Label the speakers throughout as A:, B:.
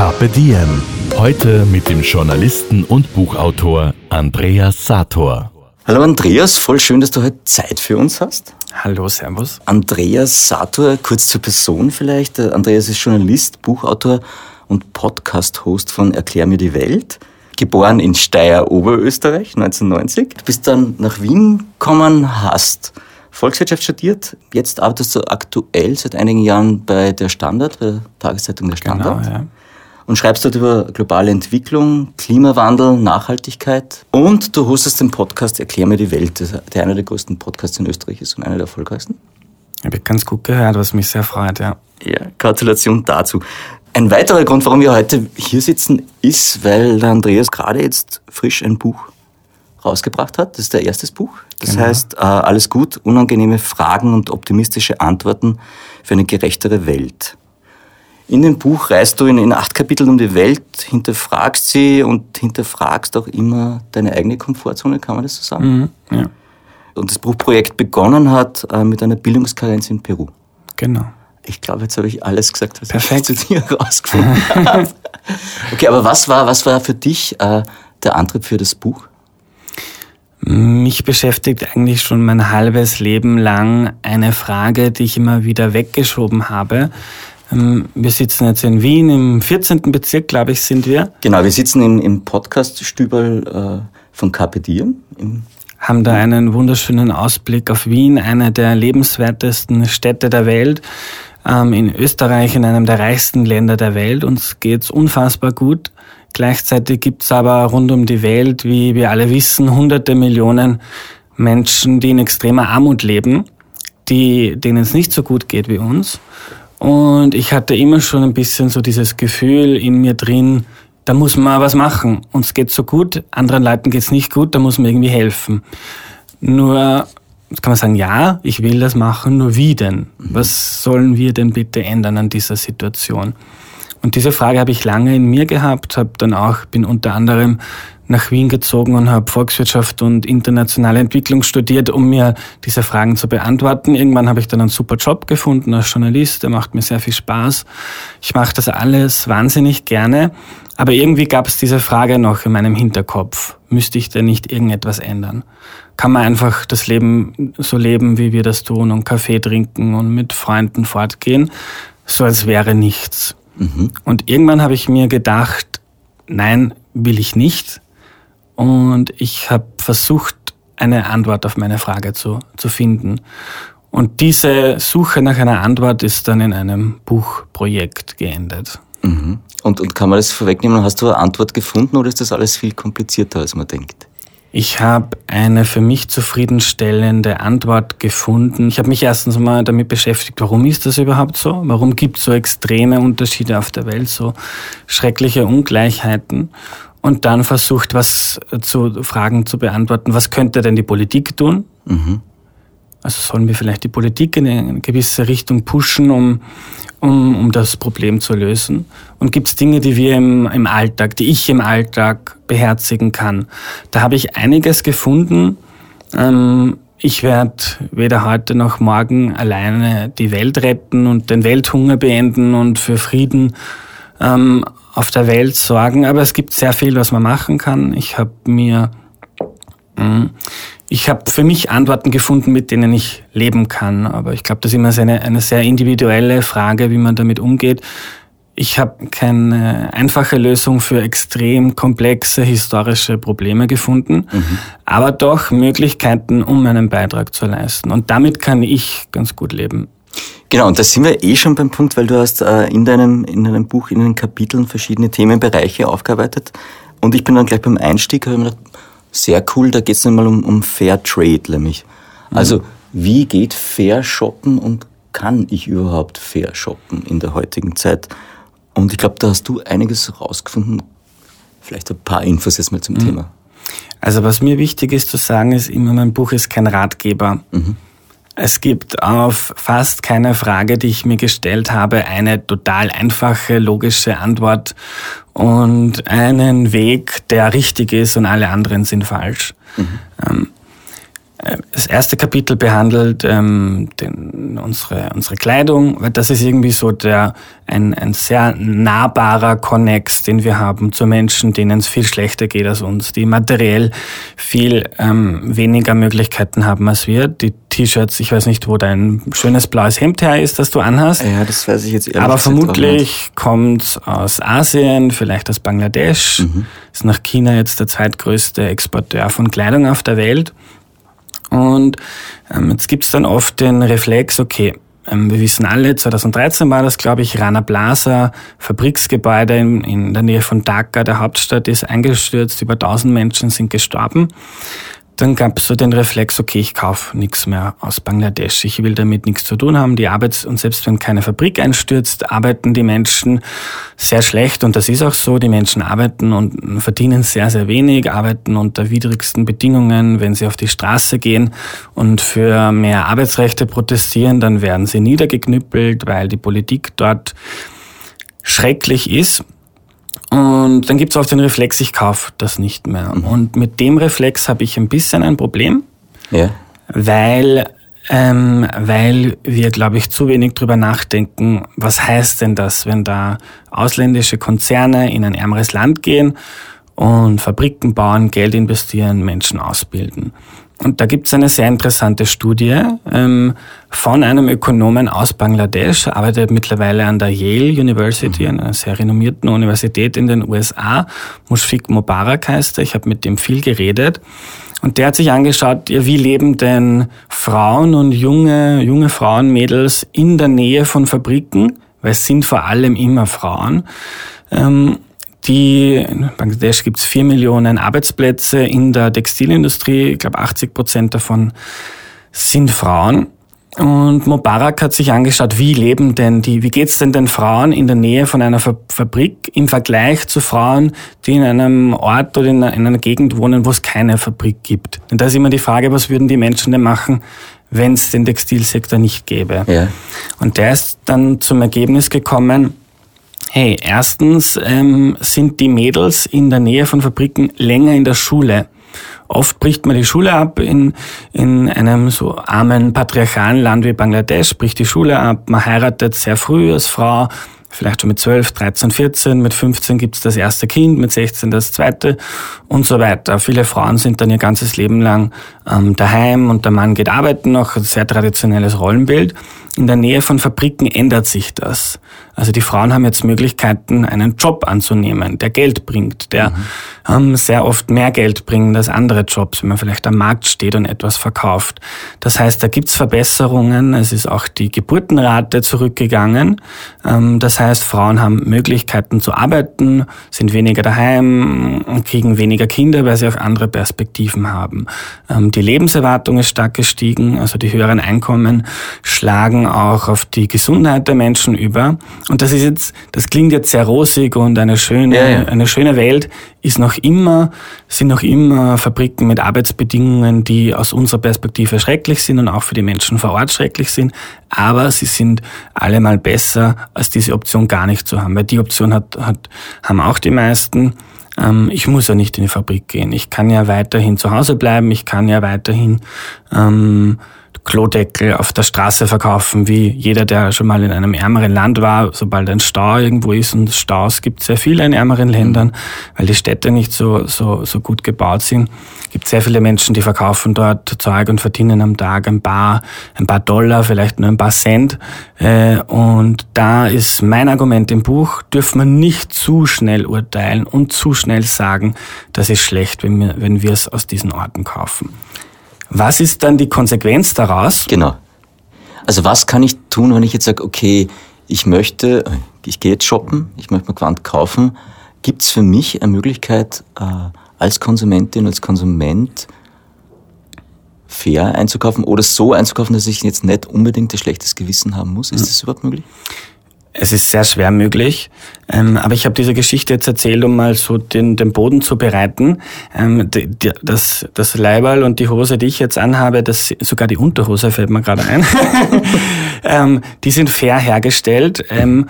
A: Carpe Diem. Heute mit dem Journalisten und Buchautor Andreas Sator.
B: Hallo Andreas, voll schön, dass du heute Zeit für uns hast.
C: Hallo, Servus.
B: Andreas Sator, kurz zur Person vielleicht. Äh, Andreas ist Journalist, Buchautor und Podcast-Host von Erklär mir die Welt. Geboren in Steyr, Oberösterreich, 1990. Du bist dann nach Wien gekommen, hast Volkswirtschaft studiert. Jetzt arbeitest du aktuell seit einigen Jahren bei der Standard, bei der Tageszeitung Der Standard.
C: Genau, ja.
B: Und schreibst dort über globale Entwicklung, Klimawandel, Nachhaltigkeit. Und du hostest den Podcast Erklär mir die Welt, der einer der größten Podcasts in Österreich ist und einer der erfolgreichsten.
C: Habe ich ganz gut gehört, was mich sehr freut, ja.
B: Ja, Gratulation dazu. Ein weiterer Grund, warum wir heute hier sitzen, ist, weil der Andreas gerade jetzt frisch ein Buch rausgebracht hat. Das ist der erste Buch. Das
C: Genau.
B: heißt, äh, alles gut, unangenehme Fragen und optimistische Antworten für eine gerechtere Welt. In dem Buch reist du in, in acht Kapiteln um die Welt, hinterfragst sie und hinterfragst auch immer deine eigene Komfortzone, kann man das so sagen?
C: Mhm, ja,
B: Und das Buchprojekt begonnen hat äh, mit einer Bildungskarenz in Peru.
C: genau.
B: Ich glaube, jetzt habe ich alles gesagt, was
C: Perfekt.
B: ich zu dir herausgefunden habe. Okay, aber was war, was war für dich äh, der Antrieb für das Buch?
C: Mich beschäftigt eigentlich schon mein halbes Leben lang eine Frage, die ich immer wieder weggeschoben habe. Ähm, Wir sitzen jetzt in Wien, im 14. Bezirk, glaube ich, sind wir,
B: Genau, wir sitzen im, im Podcast-Stüberl äh, von Carpe Diem.
C: Haben da einen wunderschönen Ausblick auf Wien, eine der lebenswertesten Städte der Welt. Ähm, In Österreich, in einem der reichsten Länder der Welt. Uns geht's unfassbar gut. Gleichzeitig gibt's aber rund um die Welt, wie wir alle wissen, hunderte Millionen Menschen, die in extremer Armut leben, die, denen es nicht so gut geht wie uns. Und ich hatte immer schon ein bisschen so dieses Gefühl in mir drin, da muss man was machen. Uns geht's so gut, anderen Leuten geht's nicht gut, da muss man irgendwie helfen. Nur, jetzt kann man sagen, ja, ich will das machen, nur wie denn? Was sollen wir denn bitte ändern an dieser Situation? Und diese Frage habe ich lange in mir gehabt, habe dann auch, bin unter anderem nach Wien gezogen und habe Volkswirtschaft und internationale Entwicklung studiert, um mir diese Fragen zu beantworten. Irgendwann habe ich dann einen super Job gefunden als Journalist, der macht mir sehr viel Spaß. Ich mache das alles wahnsinnig gerne, aber irgendwie gab es diese Frage noch in meinem Hinterkopf. Müsste ich denn nicht irgendetwas ändern? Kann man einfach das Leben so leben, wie wir das tun und Kaffee trinken und mit Freunden fortgehen, so als wäre nichts? Und irgendwann habe ich mir gedacht, nein, will ich nicht. Und ich habe versucht, eine Antwort auf meine Frage zu, zu finden. Und diese Suche nach einer Antwort ist dann in einem Buchprojekt geendet.
B: mhm. und, und kann man das vorwegnehmen? Hast du eine Antwort gefunden oder ist das alles viel komplizierter, als man denkt?
C: Ich habe eine für mich zufriedenstellende Antwort gefunden. Ich habe mich erstens mal damit beschäftigt, warum ist das überhaupt so? Warum gibt es so extreme Unterschiede auf der Welt, so schreckliche Ungleichheiten? Und dann versucht, was zu Fragen zu beantworten. Was könnte denn die Politik tun? Also sollen wir vielleicht die Politik in eine gewisse Richtung pushen, um, um, um das Problem zu lösen? Und gibt es Dinge, die wir im, im Alltag, die ich im Alltag beherzigen kann? Da habe ich einiges gefunden. Ähm, ich werde weder heute noch morgen alleine die Welt retten und den Welthunger beenden und für Frieden ähm, auf der Welt sorgen, aber es gibt sehr viel, was man machen kann. Ich habe mir Mhm. Ich habe für mich Antworten gefunden, mit denen ich leben kann. Aber ich glaube, das ist immer eine, eine sehr individuelle Frage, wie man damit umgeht. Ich habe keine einfache Lösung für extrem komplexe historische Probleme gefunden, aber doch Möglichkeiten, um einen Beitrag zu leisten. Und damit kann ich ganz gut leben.
B: Genau, und da sind wir eh schon beim Punkt, weil du hast äh, in, deinem, in deinem Buch, in den Kapiteln verschiedene Themenbereiche aufgearbeitet. Und ich bin dann gleich beim Einstieg, habe ich mir gedacht, sehr cool, da geht es einmal um, um Fair Trade, nämlich. Also, wie geht fair shoppen und kann ich überhaupt fair shoppen in der heutigen Zeit? Und ich glaube, da hast du einiges rausgefunden. Vielleicht ein paar Infos jetzt mal zum mhm. Thema.
C: Also was mir wichtig ist zu sagen, ist immer, mein Buch ist kein Ratgeber. Mhm. Es gibt auf fast keine Frage, die ich mir gestellt habe, eine total einfache, logische Antwort und einen Weg, der richtig ist und alle anderen sind falsch. Mhm. Ähm, das erste Kapitel behandelt ähm, den, unsere, unsere Kleidung, weil das ist irgendwie so der, ein, ein sehr nahbarer Connex, den wir haben zu Menschen, denen es viel schlechter geht als uns, die materiell viel ähm, weniger Möglichkeiten haben als wir. Die T-Shirts, ich weiß nicht, wo dein schönes blaues Hemd her ist, das du anhast.
B: Ja, das weiß ich jetzt ehrlich
C: Aber vermutlich kommt aus Asien, vielleicht aus Bangladesch, mhm. ist nach China jetzt der zweitgrößte Exporteur von Kleidung auf der Welt. Und ähm, jetzt gibt es dann oft den Reflex, okay, ähm, wir wissen alle, 2013 war das, glaube ich, Rana Plaza, Fabriksgebäude in, in der Nähe von Dhaka, der Hauptstadt, ist eingestürzt, über 1000 Menschen sind gestorben dann gab es so den Reflex, okay, ich kaufe nichts mehr aus Bangladesch. Ich will damit nichts zu tun haben. Die Arbeits- und selbst wenn keine Fabrik einstürzt, arbeiten die Menschen sehr schlecht. Und das ist auch so. Die Menschen arbeiten und verdienen sehr, sehr wenig, arbeiten unter widrigsten Bedingungen. Wenn sie auf die Straße gehen und für mehr Arbeitsrechte protestieren, dann werden sie niedergeknüppelt, weil die Politik dort schrecklich ist. Und dann gibt es auch den Reflex, ich kaufe das nicht mehr. Mhm. Und mit dem Reflex habe ich ein bisschen ein Problem, ja. weil, ähm, weil wir, glaube ich, zu wenig drüber nachdenken, was heißt denn das, wenn da ausländische Konzerne in ein ärmeres Land gehen und Fabriken bauen, Geld investieren, Menschen ausbilden. Und da gibt es eine sehr interessante Studie ähm, von einem Ökonomen aus Bangladesch, arbeitet mittlerweile an der Yale University, mhm. einer sehr renommierten Universität in den USA. Mushfiq Mubarak heißt er. Ich habe mit dem viel geredet. Und der hat sich angeschaut, ja, wie leben denn Frauen und junge, junge Frauen, Mädels in der Nähe von Fabriken, weil es sind vor allem immer Frauen. Ähm, die, in Bangladesch gibt es vier Millionen Arbeitsplätze in der Textilindustrie. Ich glaube, 80 Prozent davon sind Frauen. Und Mubarak hat sich angeschaut, wie leben denn die, wie geht's denn den Frauen in der Nähe von einer Fabrik im Vergleich zu Frauen, die in einem Ort oder in einer Gegend wohnen, wo es keine Fabrik gibt. Denn da ist immer die Frage, was würden die Menschen denn machen, wenn es den Textilsektor nicht gäbe. Ja. Und der ist dann zum Ergebnis gekommen, Hey, erstens ähm, sind die Mädels in der Nähe von Fabriken länger in der Schule. Oft bricht man die Schule ab in, in einem so armen patriarchalen Land wie Bangladesch, bricht die Schule ab, man heiratet sehr früh als Frau, vielleicht schon mit 12, 13, 14, mit 15 gibt's das erste Kind, mit 16 das zweite und so weiter. Viele Frauen sind dann ihr ganzes Leben lang ähm, daheim und der Mann geht arbeiten noch, ein sehr traditionelles Rollenbild. In der Nähe von Fabriken ändert sich das. Also die Frauen haben jetzt Möglichkeiten, einen Job anzunehmen, der Geld bringt, der mhm. ähm, sehr oft mehr Geld bringt als andere Jobs, wenn man vielleicht am Markt steht und etwas verkauft. Das heißt, da gibt's Verbesserungen. Es ist auch die Geburtenrate zurückgegangen. Ähm, das heißt, Frauen haben Möglichkeiten zu arbeiten, sind weniger daheim, kriegen weniger Kinder, weil sie auch andere Perspektiven haben. Ähm, die Lebenserwartung ist stark gestiegen, also die höheren Einkommen schlagen auch auf die Gesundheit der Menschen über. Und das ist jetzt, das klingt jetzt sehr rosig und eine schöne, ja, ja. eine schöne Welt ist noch immer, sind noch immer Fabriken mit Arbeitsbedingungen, die aus unserer Perspektive schrecklich sind und auch für die Menschen vor Ort schrecklich sind. Aber sie sind allemal besser, als diese Option gar nicht zu haben. Weil die Option hat, hat, haben auch die meisten ähm, ich muss ja nicht in die Fabrik gehen. Ich kann ja weiterhin zu Hause bleiben. Ich kann ja weiterhin ähm, Klodeckel auf der Straße verkaufen, wie jeder, der schon mal in einem ärmeren Land war, sobald ein Stau irgendwo ist und Staus gibt sehr viele in ärmeren Ländern, weil die Städte nicht so, so, so gut gebaut sind. gibt sehr viele Menschen, die verkaufen dort Zeug und verdienen am Tag ein paar, ein paar Dollar, vielleicht nur ein paar Cent. Äh, und da ist mein Argument im Buch, dürfen wir nicht zu schnell urteilen und zu schnell sagen, das ist schlecht, wenn wir, wenn wir es aus diesen Orten kaufen. Was ist dann die Konsequenz daraus?
B: Genau. Also was kann ich tun, wenn ich jetzt sage, okay, ich möchte, ich gehe jetzt shoppen, ich möchte mir Quant kaufen. Gibt es für mich eine Möglichkeit, äh, als Konsumentin, als Konsument fair einzukaufen oder so einzukaufen, dass ich jetzt nicht unbedingt ein schlechtes Gewissen haben muss? Ist mhm. das überhaupt möglich?
C: Es ist sehr schwer möglich, ähm, aber ich habe diese Geschichte jetzt erzählt, um mal so den, den Boden zu bereiten. Ähm, die, die, das, das Leiberl und die Hose, die ich jetzt anhabe, das, sogar die Unterhose fällt mir gerade ein, ähm, die sind fair hergestellt. Ähm,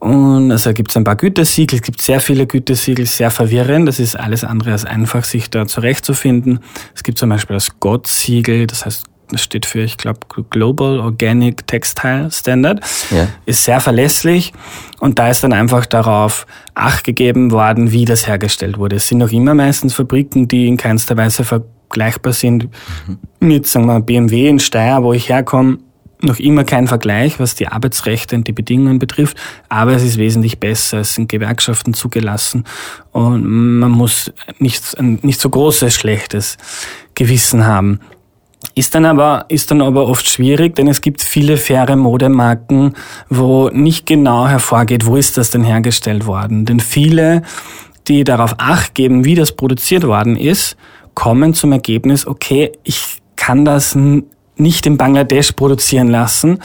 C: und also gibt es ein paar Gütesiegel, es gibt sehr viele Gütesiegel, sehr verwirrend. Das ist alles andere als einfach, sich da zurechtzufinden. Es gibt zum Beispiel das GOT-Siegel, das heißt das steht für, ich glaube, Global Organic Textile Standard, ja. ist sehr verlässlich und da ist dann einfach darauf Acht gegeben worden, wie das hergestellt wurde. Es sind noch immer meistens Fabriken, die in keinster Weise vergleichbar sind mhm. mit, sagen wir, BMW in Steyr, wo ich herkomme. Noch immer kein Vergleich, was die Arbeitsrechte und die Bedingungen betrifft, aber es ist wesentlich besser. Es sind Gewerkschaften zugelassen und man muss nicht, nicht so großes schlechtes Gewissen haben. Ist dann aber, ist dann aber oft schwierig, denn es gibt viele faire Modemarken, wo nicht genau hervorgeht, wo ist das denn hergestellt worden. Denn viele, die darauf acht geben, wie das produziert worden ist, kommen zum Ergebnis, okay, ich kann das nicht in Bangladesch produzieren lassen,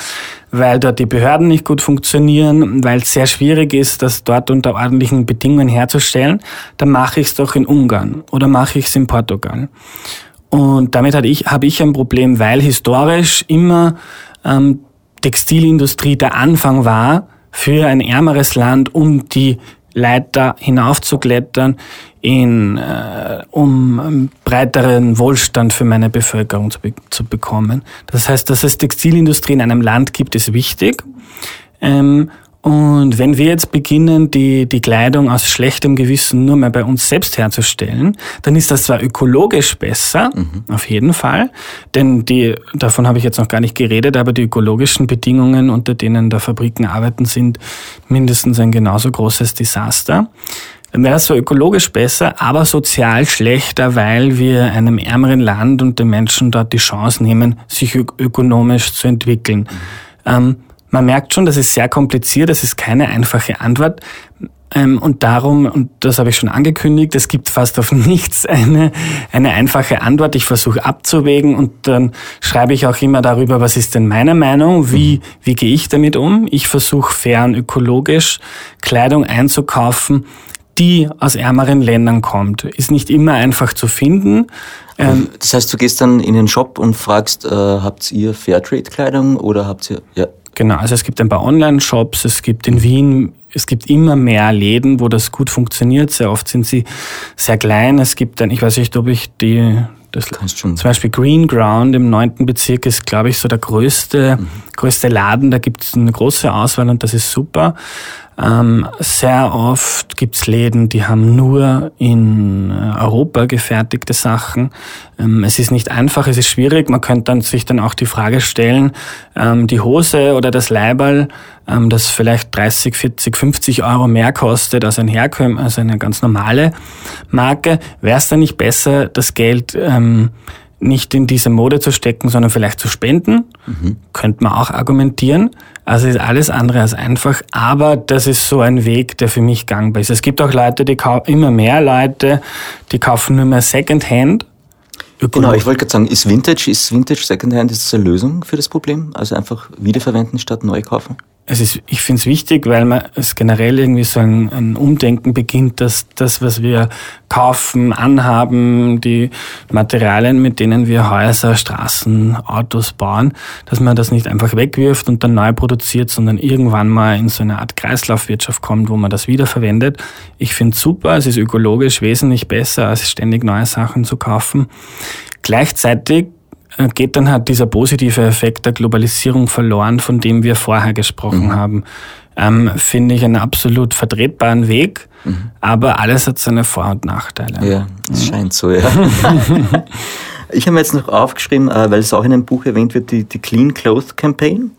C: weil dort die Behörden nicht gut funktionieren, weil es sehr schwierig ist, das dort unter ordentlichen Bedingungen herzustellen, dann mache ich es doch in Ungarn oder mache ich es in Portugal. Und damit hatte ich, habe ich ein Problem, weil historisch immer ähm, Textilindustrie der Anfang war für ein ärmeres Land, um die Leiter hinaufzuklettern, in, äh, um breiteren Wohlstand für meine Bevölkerung zu, be zu bekommen. Das heißt, dass es Textilindustrie in einem Land gibt, ist wichtig. Ähm, und wenn wir jetzt beginnen, die, die Kleidung aus schlechtem Gewissen nur mehr bei uns selbst herzustellen, dann ist das zwar ökologisch besser, mhm. auf jeden Fall, denn die, davon habe ich jetzt noch gar nicht geredet, aber die ökologischen Bedingungen, unter denen da Fabriken arbeiten, sind mindestens ein genauso großes Desaster. Dann wäre das zwar ökologisch besser, aber sozial schlechter, weil wir einem ärmeren Land und den Menschen dort die Chance nehmen, sich ökonomisch zu entwickeln. Mhm. Ähm, man merkt schon, das ist sehr kompliziert, das ist keine einfache Antwort. Ähm, und darum, und das habe ich schon angekündigt, es gibt fast auf nichts eine, eine einfache Antwort. Ich versuche abzuwägen und dann schreibe ich auch immer darüber, was ist denn meine Meinung, wie, mhm. wie gehe ich damit um. Ich versuche fair und ökologisch Kleidung einzukaufen, die aus ärmeren Ländern kommt. Ist nicht immer einfach zu finden.
B: Ähm, das heißt, du gehst dann in den Shop und fragst, äh, habt ihr Fairtrade-Kleidung oder habt ihr, ja,
C: Genau, also es gibt ein paar Online-Shops, es gibt in Wien, es gibt immer mehr Läden, wo das gut funktioniert. Sehr oft sind sie sehr klein. Es gibt dann, ich weiß nicht, ob ich die, das, zum Beispiel Green Ground im neunten Bezirk ist, glaube ich, so der größte, mhm. Größte Laden. Da gibt es eine große Auswahl und das ist super. Ähm, sehr oft gibt's Läden, die haben nur in äh, Europa gefertigte Sachen. Ähm, es ist nicht einfach, es ist schwierig. Man könnte dann sich dann auch die Frage stellen, ähm, die Hose oder das Leiberl, ähm, das vielleicht 30, 40, 50 Euro mehr kostet als ein Herkömm, als eine ganz normale Marke, wäre es dann nicht besser, das Geld ähm, nicht in diese Mode zu stecken, sondern vielleicht zu spenden. Mhm. Könnte man auch argumentieren. Also ist alles andere als einfach, aber das ist so ein Weg, der für mich gangbar ist. Es gibt auch Leute, die kaufen, immer mehr Leute, die kaufen nur mehr Secondhand.
B: Genau, ich wollte gerade sagen, ist Vintage, ist Vintage Secondhand, ist das eine Lösung für das Problem? Also einfach wiederverwenden statt neu kaufen?
C: Es ist, ich finde es wichtig, weil man es generell irgendwie so ein, ein, Umdenken beginnt, dass das, was wir kaufen, anhaben, die Materialien, mit denen wir Häuser, Straßen, Autos bauen, dass man das nicht einfach wegwirft und dann neu produziert, sondern irgendwann mal in so eine Art Kreislaufwirtschaft kommt, wo man das wiederverwendet. Ich finde es super, es ist ökologisch wesentlich besser, als ständig neue Sachen zu kaufen. Gleichzeitig geht dann halt dieser positive Effekt der Globalisierung verloren, von dem wir vorher gesprochen mhm. haben. Ähm, Finde ich einen absolut vertretbaren Weg, mhm. aber alles hat seine Vor- und Nachteile.
B: Ja, es mhm. scheint so, ja. ich habe mir jetzt noch aufgeschrieben, äh, weil es auch in einem Buch erwähnt wird, die, die Clean Clothes Campaign,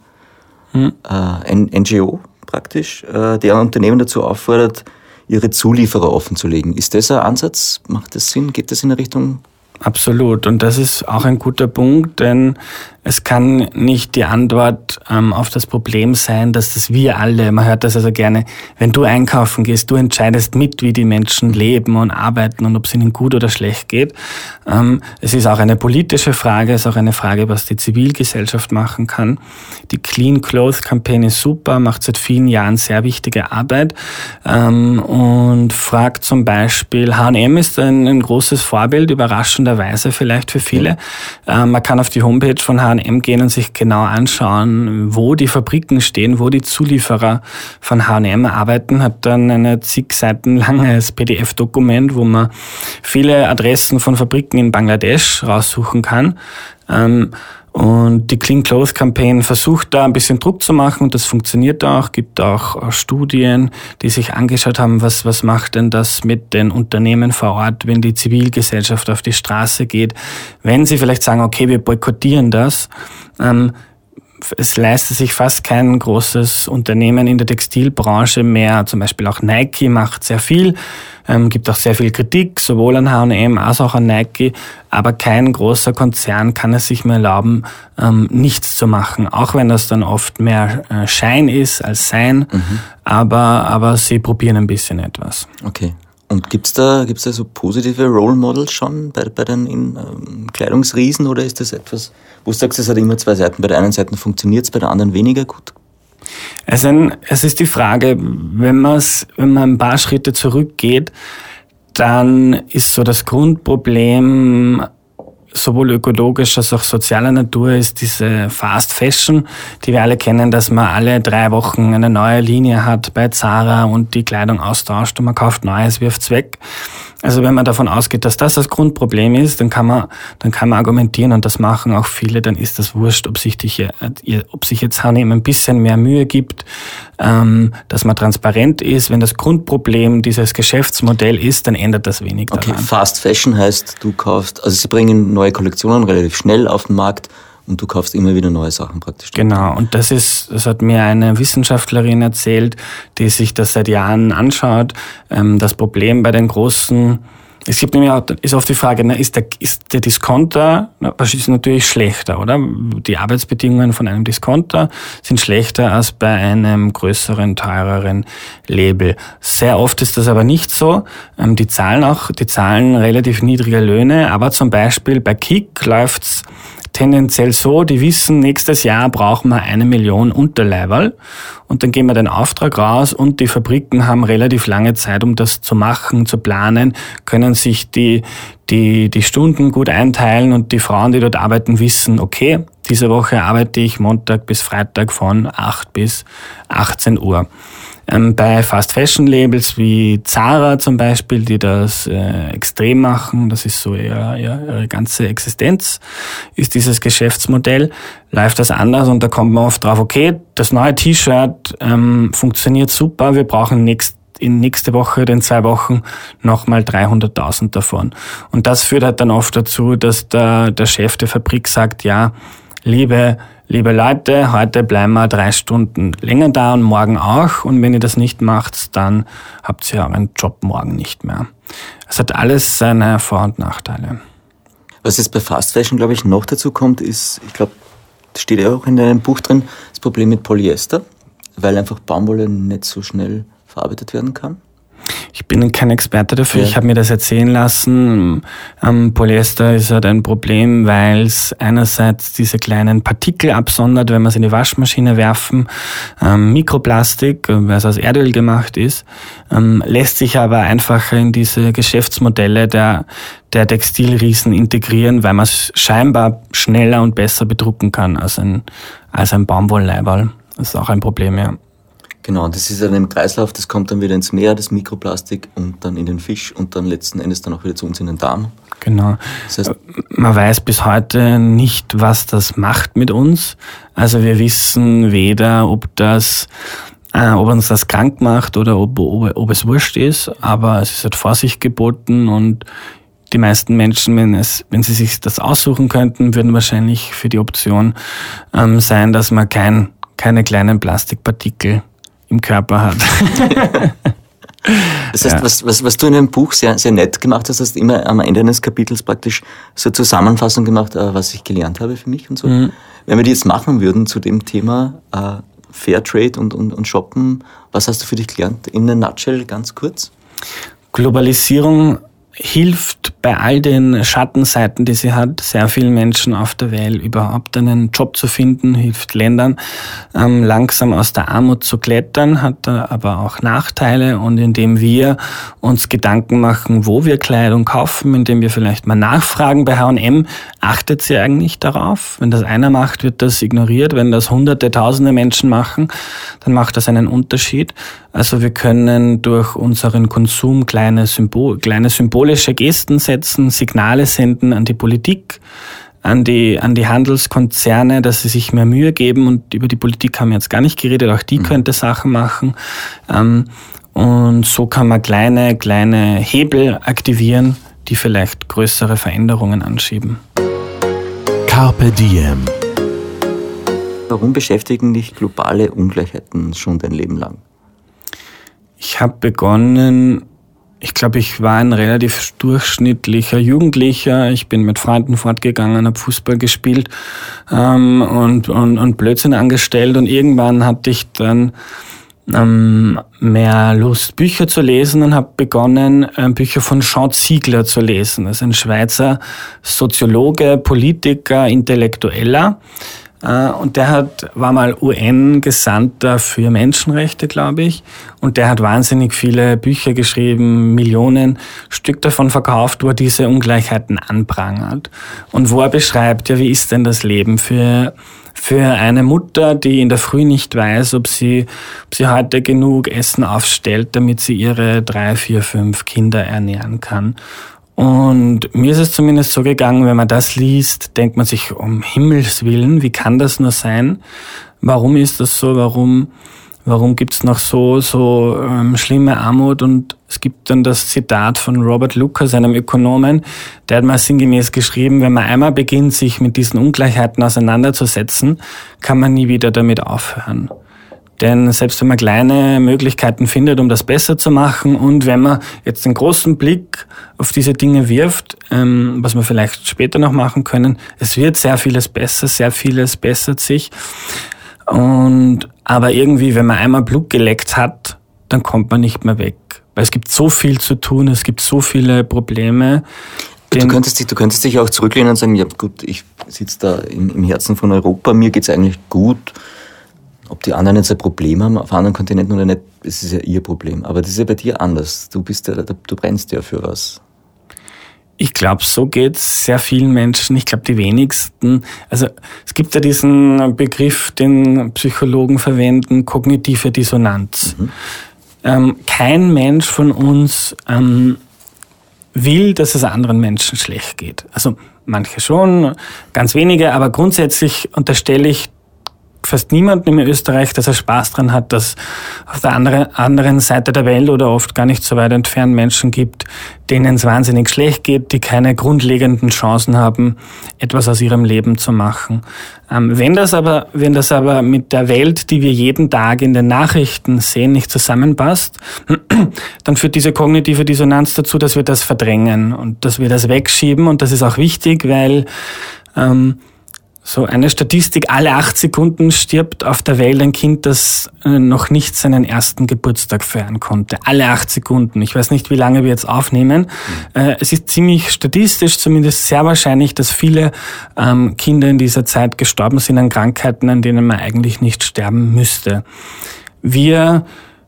B: mhm. äh, ein NGO praktisch, äh, der Unternehmen dazu auffordert, ihre Zulieferer offenzulegen. Ist das ein Ansatz? Macht das Sinn? Geht das in eine Richtung
C: Absolut. Und das ist auch ein guter Punkt, denn es kann nicht die Antwort ähm, auf das Problem sein, dass das wir alle, man hört das also gerne, wenn du einkaufen gehst, du entscheidest mit, wie die Menschen leben und arbeiten und ob es ihnen gut oder schlecht geht. Ähm, es ist auch eine politische Frage, es ist auch eine Frage, was die Zivilgesellschaft machen kann. Die Clean Clothes Campaign ist super, macht seit vielen Jahren sehr wichtige Arbeit ähm, und fragt zum Beispiel, H&M ist ein, ein großes Vorbild, überraschenderweise vielleicht für viele. Ähm, man kann auf die Homepage von H&M H&M gehen und sich genau anschauen, wo die Fabriken stehen, wo die Zulieferer von H&M arbeiten, hat dann ein zig Seiten langes PDF-Dokument, wo man viele Adressen von Fabriken in Bangladesch raussuchen kann. Ähm, und die Clean Clothes Campaign versucht da ein bisschen Druck zu machen und das funktioniert auch. Gibt auch Studien, die sich angeschaut haben, was, was macht denn das mit den Unternehmen vor Ort, wenn die Zivilgesellschaft auf die Straße geht. Wenn sie vielleicht sagen, okay, wir boykottieren das, ähm, es leistet sich fast kein großes Unternehmen in der Textilbranche mehr. Zum Beispiel auch Nike macht sehr viel, ähm, gibt auch sehr viel Kritik, sowohl an H&M als auch an Nike. Aber kein großer Konzern kann es sich mehr erlauben, ähm, nichts zu machen. Auch wenn das dann oft mehr äh, Schein ist als Sein. Mhm. Aber, aber sie probieren ein bisschen etwas.
B: Okay. Und gibt's da, gibt's da so positive Role Models schon bei, bei den in, ähm, Kleidungsriesen oder ist das etwas, wo du sagst, es hat immer zwei Seiten? Bei der einen Seite funktioniert es, bei der anderen weniger gut?
C: Es, ein, es ist die Frage, wenn, man's, wenn man ein paar Schritte zurückgeht, dann ist so das Grundproblem sowohl ökologisch als auch sozialer Natur ist diese Fast Fashion, die wir alle kennen, dass man alle drei Wochen eine neue Linie hat bei Zara und die Kleidung austauscht und man kauft Neues, wirft's weg. Also wenn man davon ausgeht, dass das das Grundproblem ist, dann kann man, dann kann man argumentieren und das machen auch viele, dann ist das wurscht, ob sich, die, ob sich jetzt H&M ein bisschen mehr Mühe gibt, ähm, dass man transparent ist. Wenn das Grundproblem dieses Geschäftsmodell ist, dann ändert das wenig
B: daran. Okay, Fast Fashion heißt, du kaufst, also sie bringen neue Kollektionen relativ schnell auf den Markt und du kaufst immer wieder neue Sachen praktisch.
C: Genau, und das ist, das hat mir eine Wissenschaftlerin erzählt, die sich das seit Jahren anschaut. Ähm, das Problem bei den großen es gibt nämlich auch, ist oft die Frage, ist, der, ist der Discounter, na, ist natürlich schlechter, oder? Die Arbeitsbedingungen von einem Discounter sind schlechter als bei einem größeren, teureren Label. Sehr oft ist das aber nicht so. Ähm, die zahlen auch, die zahlen relativ niedrige Löhne, aber zum Beispiel bei Kick läuft's tendenziell so, die wissen, nächstes Jahr brauchen wir eine Million Unterleiberl und dann geben wir den Auftrag raus und die Fabriken haben relativ lange Zeit, um das zu machen, zu planen, können sich die, die, die Stunden gut einteilen und die Frauen, die dort arbeiten, wissen, okay, diese Woche arbeite ich Montag bis Freitag von 8 bis 18 Uhr. Ähm, bei Fast Fashion Labels wie Zara zum Beispiel, die das äh, extrem machen, das ist so eher ihre ganze Existenz, ist dieses Geschäftsmodell, läuft das anders und da kommt man oft drauf, okay, das neue T-Shirt ähm, funktioniert super, wir brauchen nächst, in nächste Woche in zwei Wochen nochmal 300.000 davon. Und das führt halt dann oft dazu, dass der, der Chef der Fabrik sagt, ja, liebe liebe Leute, heute bleiben wir drei Stunden länger da und morgen auch. Und wenn ihr das nicht macht, dann habt ihr euren Job morgen nicht mehr. Es hat alles seine Vor- und Nachteile.
B: Was jetzt bei Fast Fashion, glaube ich, noch dazu kommt, ist, ich glaube, das steht ja auch in deinem Buch drin, das Problem mit Polyester, weil einfach Baumwolle nicht so schnell verarbeitet werden kann.
C: Ich bin kein Experte dafür. Ja. Ich habe mir das erzählen lassen. Ähm, Polyester ist halt ein Problem, weil es einerseits diese kleinen Partikel absondert, wenn wir es in die Waschmaschine werfen. Ähm, Mikroplastik, weil es aus Erdöl gemacht ist, ähm, lässt sich aber einfacher in diese Geschäftsmodelle der, der Textilriesen integrieren, weil man es scheinbar schneller und besser bedrucken kann als ein, als ein Baumwollleiberl. Das ist auch ein Problem, ja.
B: Genau, das ist dann im Kreislauf, das kommt dann wieder ins Meer, das Mikroplastik, und dann in den Fisch und dann letzten Endes dann auch wieder zu uns in den Darm.
C: Genau. Das heißt, Man weiß bis heute nicht, was das macht mit uns. Also wir wissen weder, ob das äh, ob uns das krank macht oder ob, ob, ob es wurscht ist, aber es ist halt Vorsicht geboten und die meisten Menschen, wenn, es, wenn sie sich das aussuchen könnten, würden wahrscheinlich für die Option ähm, sein, dass man kein, keine kleinen Plastikpartikel im Körper hat.
B: Das heißt, ja. was, was, was du in dem Buch sehr, sehr nett gemacht hast, hast immer am Ende eines Kapitels praktisch so Zusammenfassung gemacht, äh, was ich gelernt habe für mich und so. Mhm. Wenn wir die jetzt machen würden zu dem Thema äh, Fairtrade und, und, und Shoppen, was hast du für dich gelernt? In a nutshell, ganz kurz.
C: Globalisierung hilft bei all den Schattenseiten, die sie hat, sehr vielen Menschen auf der Welt überhaupt einen Job zu finden, hilft Ländern ähm, langsam aus der Armut zu klettern, hat aber auch Nachteile und indem wir uns Gedanken machen, wo wir Kleidung kaufen, indem wir vielleicht mal nachfragen bei H&M, achtet sie eigentlich darauf? Wenn das einer macht, wird das ignoriert. Wenn das hunderte, tausende Menschen machen, dann macht das einen Unterschied. Also wir können durch unseren Konsum kleine, Symbol, kleine symbolische Gesten setzen, Signale senden an die Politik, an die, an die Handelskonzerne, dass sie sich mehr Mühe geben. Und über die Politik haben wir jetzt gar nicht geredet, auch die mhm. könnte Sachen machen. Ähm, und so kann man kleine, kleine Hebel aktivieren, die vielleicht größere Veränderungen anschieben.
A: Carpe Diem.
B: Warum beschäftigen dich globale Ungleichheiten schon dein Leben lang?
C: Ich habe begonnen, ich glaube, ich war ein relativ durchschnittlicher Jugendlicher. Ich bin mit Freunden fortgegangen, habe Fußball gespielt ähm, und, und, und Blödsinn angestellt. Und irgendwann hatte ich dann ähm, mehr Lust, Bücher zu lesen und habe begonnen, äh, Bücher von Jean Ziegler zu lesen. Das ist ein Schweizer Soziologe, Politiker, Intellektueller. Äh, und der hat, war mal UN-Gesandter für Menschenrechte, glaube ich. Und der hat wahnsinnig viele Bücher geschrieben, Millionen Stück davon verkauft, wo er diese Ungleichheiten anprangert. Und wo er beschreibt, ja, wie ist denn das Leben für, für eine Mutter, die in der Früh nicht weiß, ob sie, ob sie heute genug Essen aufstellt, damit sie ihre drei, vier, fünf Kinder ernähren kann. Und mir ist es zumindest so gegangen, wenn man das liest, denkt man sich, um Himmels Willen, wie kann das nur sein? Warum ist das so? Warum, warum gibt's noch so, so ähm, schlimme Armut? Und es gibt dann das Zitat von Robert Lucas, einem Ökonomen, der hat mal sinngemäß geschrieben, wenn man einmal beginnt, sich mit diesen Ungleichheiten auseinanderzusetzen, kann man nie wieder damit aufhören. Denn selbst wenn man kleine Möglichkeiten findet, um das besser zu machen und wenn man jetzt einen großen Blick auf diese Dinge wirft, ähm, was wir vielleicht später noch machen können, es wird sehr vieles besser, sehr vieles bessert sich. Und, aber irgendwie, wenn man einmal Blut geleckt hat, dann kommt man nicht mehr weg. Weil es gibt so viel zu tun, es gibt so viele Probleme.
B: Du könntest, dich, du könntest dich auch zurücklehnen und sagen, ja gut, ich sitze da im, im Herzen von Europa, mir geht's eigentlich gut ob die anderen jetzt ein Problem haben auf anderen Kontinenten oder nicht, das ist ja ihr Problem. Aber das ist ja bei dir anders. Du bist ja, du brennst ja für was.
C: Ich glaube, so geht's sehr vielen Menschen. Ich glaube, die wenigsten. Also es gibt ja diesen Begriff, den Psychologen verwenden, kognitive Dissonanz. Mhm. Ähm, kein Mensch von uns ähm, will, dass es anderen Menschen schlecht geht. Also manche schon, ganz wenige, aber grundsätzlich unterstelle ich fast niemanden in Österreich, dass er Spaß dran hat, dass auf der anderen Seite der Welt oder oft gar nicht so weit entfernt Menschen gibt, denen es wahnsinnig schlecht geht, die keine grundlegenden Chancen haben, etwas aus ihrem Leben zu machen. Ähm, wenn das aber, wenn das aber mit der Welt, die wir jeden Tag in den Nachrichten sehen, nicht zusammenpasst, dann führt diese kognitive Dissonanz dazu, dass wir das verdrängen und dass wir das wegschieben und das ist auch wichtig, weil ähm, so eine Statistik, alle acht Sekunden stirbt auf der Welt ein Kind, das äh, noch nicht seinen ersten Geburtstag feiern konnte. Alle acht Sekunden. Ich weiß nicht, wie lange wir jetzt aufnehmen. Mhm. Es ist ziemlich statistisch, zumindest sehr wahrscheinlich, dass viele ähm, Kinder in dieser Zeit gestorben sind an Krankheiten, an denen man eigentlich nicht sterben müsste. Wir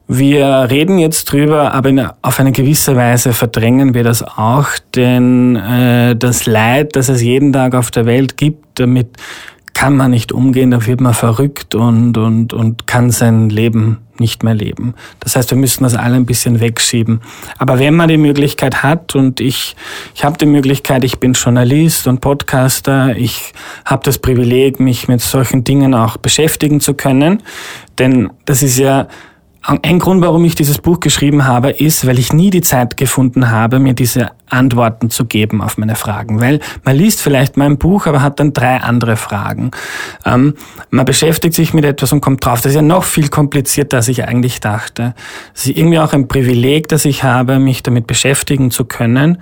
C: wir reden jetzt drüber, aber in, auf eine gewisse Weise verdrängen wir das auch, denn äh, das Leid, das es jeden Tag auf der Welt gibt, damit kann man nicht umgehen, da wird man verrückt und, und, und kann sein Leben nicht mehr leben. Das heißt, wir müssen das alle ein bisschen wegschieben. Aber wenn man die Möglichkeit hat, und ich, ich habe die Möglichkeit, ich bin Journalist und Podcaster, ich habe das Privileg, mich mit solchen Dingen auch beschäftigen zu können, denn das ist ja ein Grund, warum ich dieses Buch geschrieben habe, ist, weil ich nie die Zeit gefunden habe, mir diese Antworten zu geben auf meine Fragen. Weil man liest vielleicht mein Buch, aber hat dann drei andere Fragen. Ähm, man beschäftigt sich mit etwas und kommt drauf. Das ist ja noch viel komplizierter, als ich eigentlich dachte. Es ist irgendwie auch ein Privileg, das ich habe, mich damit beschäftigen zu können.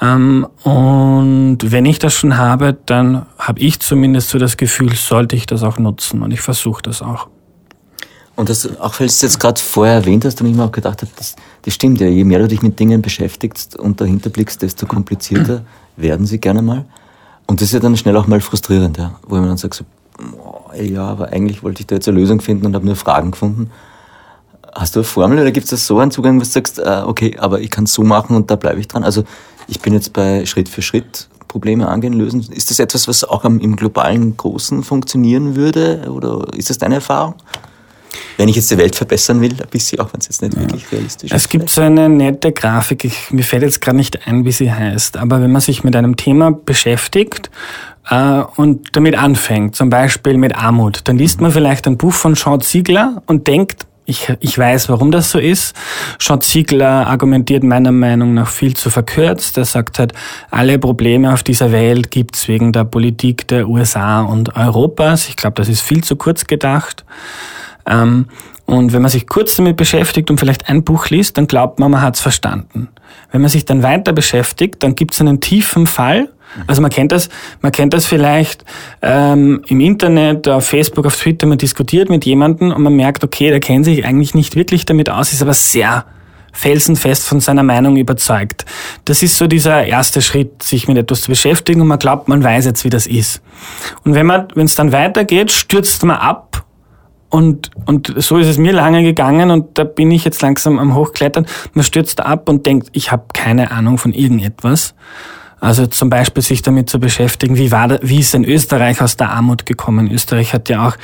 C: Ähm, und wenn ich das schon habe, dann habe ich zumindest so das Gefühl, sollte ich das auch nutzen und ich versuche das auch.
B: Und das, auch weil du es jetzt gerade vorher erwähnt hast und ich mir auch gedacht habe, das, das stimmt ja, je mehr du dich mit Dingen beschäftigst und dahinter blickst, desto komplizierter werden sie gerne mal. Und das ist ja dann schnell auch mal frustrierend, ja, wo man dann sagt, so, oh, ja, aber eigentlich wollte ich da jetzt eine Lösung finden und habe nur Fragen gefunden. Hast du eine Formel oder gibt es da so einen Zugang, wo du sagst, äh, okay, aber ich kann es so machen und da bleibe ich dran? Also ich bin jetzt bei Schritt für Schritt Probleme angehen, lösen. Ist das etwas, was auch im globalen Großen funktionieren würde oder ist das deine Erfahrung? Wenn ich jetzt die Welt verbessern will, ein bisschen, auch wenn es jetzt nicht ja. wirklich realistisch
C: es ist. Es gibt so eine nette Grafik, ich, mir fällt jetzt gerade nicht ein, wie sie heißt, aber wenn man sich mit einem Thema beschäftigt äh, und damit anfängt, zum Beispiel mit Armut, dann liest man vielleicht ein Buch von Sean Ziegler und denkt, ich, ich weiß, warum das so ist. Sean Ziegler argumentiert meiner Meinung nach viel zu verkürzt. Er sagt halt, alle Probleme auf dieser Welt gibt's wegen der Politik der USA und Europas. Ich glaube, das ist viel zu kurz gedacht. Ähm, und wenn man sich kurz damit beschäftigt und vielleicht ein Buch liest, dann glaubt man, man hat's verstanden. Wenn man sich dann weiter beschäftigt, dann gibt's einen tiefen Fall. Also man kennt das, man kennt das vielleicht ähm, im Internet, auf Facebook, auf Twitter, man diskutiert mit jemandem und man merkt, okay, der kennt sich eigentlich nicht wirklich damit aus, ist aber sehr felsenfest von seiner Meinung überzeugt. Das ist so dieser erste Schritt, sich mit etwas zu beschäftigen und man glaubt, man weiß jetzt, wie das ist. Und wenn man, wenn es dann weitergeht, stürzt man ab und, und so ist es mir lange gegangen und da bin ich jetzt langsam am Hochklettern. Man stürzt ab und denkt, ich habe keine Ahnung von irgendetwas. Also zum Beispiel sich damit zu beschäftigen, wie war, wie ist denn Österreich aus der Armut gekommen? Österreich hat ja auch,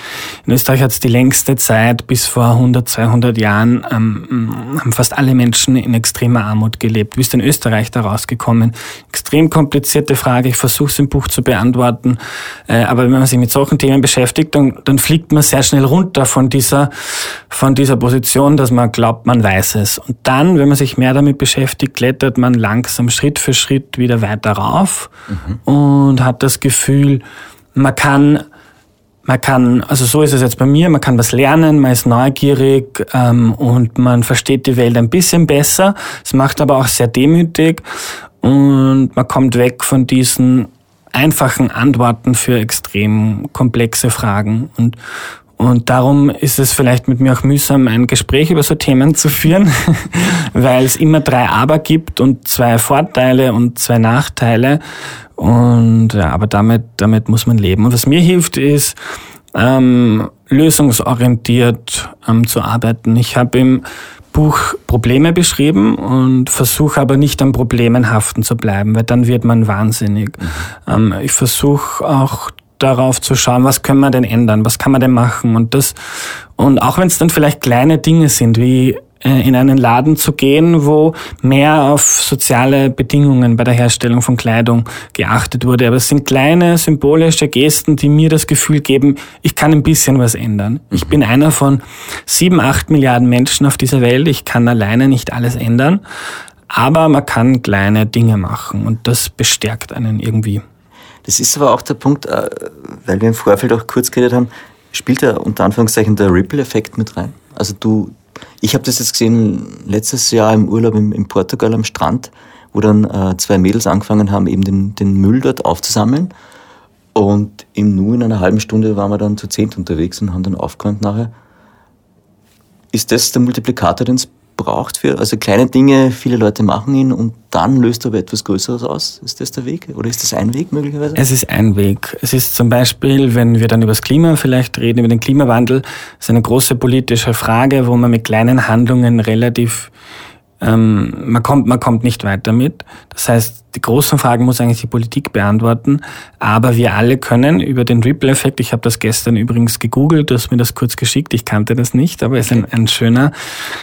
C: in Österreich hat es die längste Zeit, bis vor 100, 200 Jahren, ähm, haben fast alle Menschen in extremer Armut gelebt. Wie ist denn Österreich da rausgekommen? Extrem komplizierte Frage, ich versuche es im Buch zu beantworten. Äh, aber wenn man sich mit solchen Themen beschäftigt, dann, dann fliegt man sehr schnell runter von dieser, von dieser Position, dass man glaubt, man weiß es. Und dann, wenn man sich mehr damit beschäftigt, klettert man langsam Schritt für Schritt wieder weiter darauf mhm. und hat das Gefühl, man kann man kann, also so ist es jetzt bei mir, man kann was lernen, man ist neugierig ähm, und man versteht die Welt ein bisschen besser. Es macht aber auch sehr demütig und man kommt weg von diesen einfachen Antworten für extrem komplexe Fragen und und darum ist es vielleicht mit mir auch mühsam, ein Gespräch über so Themen zu führen, weil es immer drei Aber gibt und zwei Vorteile und zwei Nachteile. Und ja, aber damit, damit muss man leben. Und was mir hilft, ist, ähm, lösungsorientiert ähm, zu arbeiten. Ich habe im Buch Probleme beschrieben und versuche aber nicht an Problemen haften zu bleiben, weil dann wird man wahnsinnig. Mhm. Ähm, ich versuche auch darauf zu schauen, was können wir denn ändern, was kann man denn machen und das und auch wenn es dann vielleicht kleine Dinge sind, wie äh, in einen Laden zu gehen, wo mehr auf soziale Bedingungen bei der Herstellung von Kleidung geachtet wurde. Aber es sind kleine symbolische Gesten, die mir das Gefühl geben, ich kann ein bisschen was ändern. Ich bin einer von sieben, acht Milliarden Menschen auf dieser Welt. Ich kann alleine nicht alles ändern. Aber man kann kleine Dinge machen und das bestärkt einen irgendwie.
B: Das ist aber auch der Punkt, äh, weil wir im Vorfeld auch kurz geredet haben, spielt da unter Anführungszeichen der Ripple-Effekt mit rein? Also du, ich habe das jetzt gesehen letztes Jahr im Urlaub in, in Portugal am Strand, wo dann äh, zwei Mädels angefangen haben, eben den, den Müll dort aufzusammeln. Und im Nu in einer halben Stunde waren wir dann zu zehnt unterwegs und haben dann aufgeräumt nachher. Ist das der Multiplikator, den es braucht für, also kleine Dinge, viele Leute machen ihn und dann löst aber etwas Größeres aus. Ist das der Weg? Oder ist das ein Weg möglicherweise?
C: Es ist ein Weg. Es ist zum Beispiel, wenn wir dann über das Klima vielleicht reden, über den Klimawandel, ist eine große politische Frage, wo man mit kleinen Handlungen relativ ähm, man, kommt, man kommt nicht weiter mit. Das heißt, die großen Fragen muss eigentlich die Politik beantworten. Aber wir alle können über den Ripple-Effekt, ich habe das gestern übrigens gegoogelt, du hast mir das kurz geschickt, ich kannte das nicht, aber es ist ein, ein, schöner,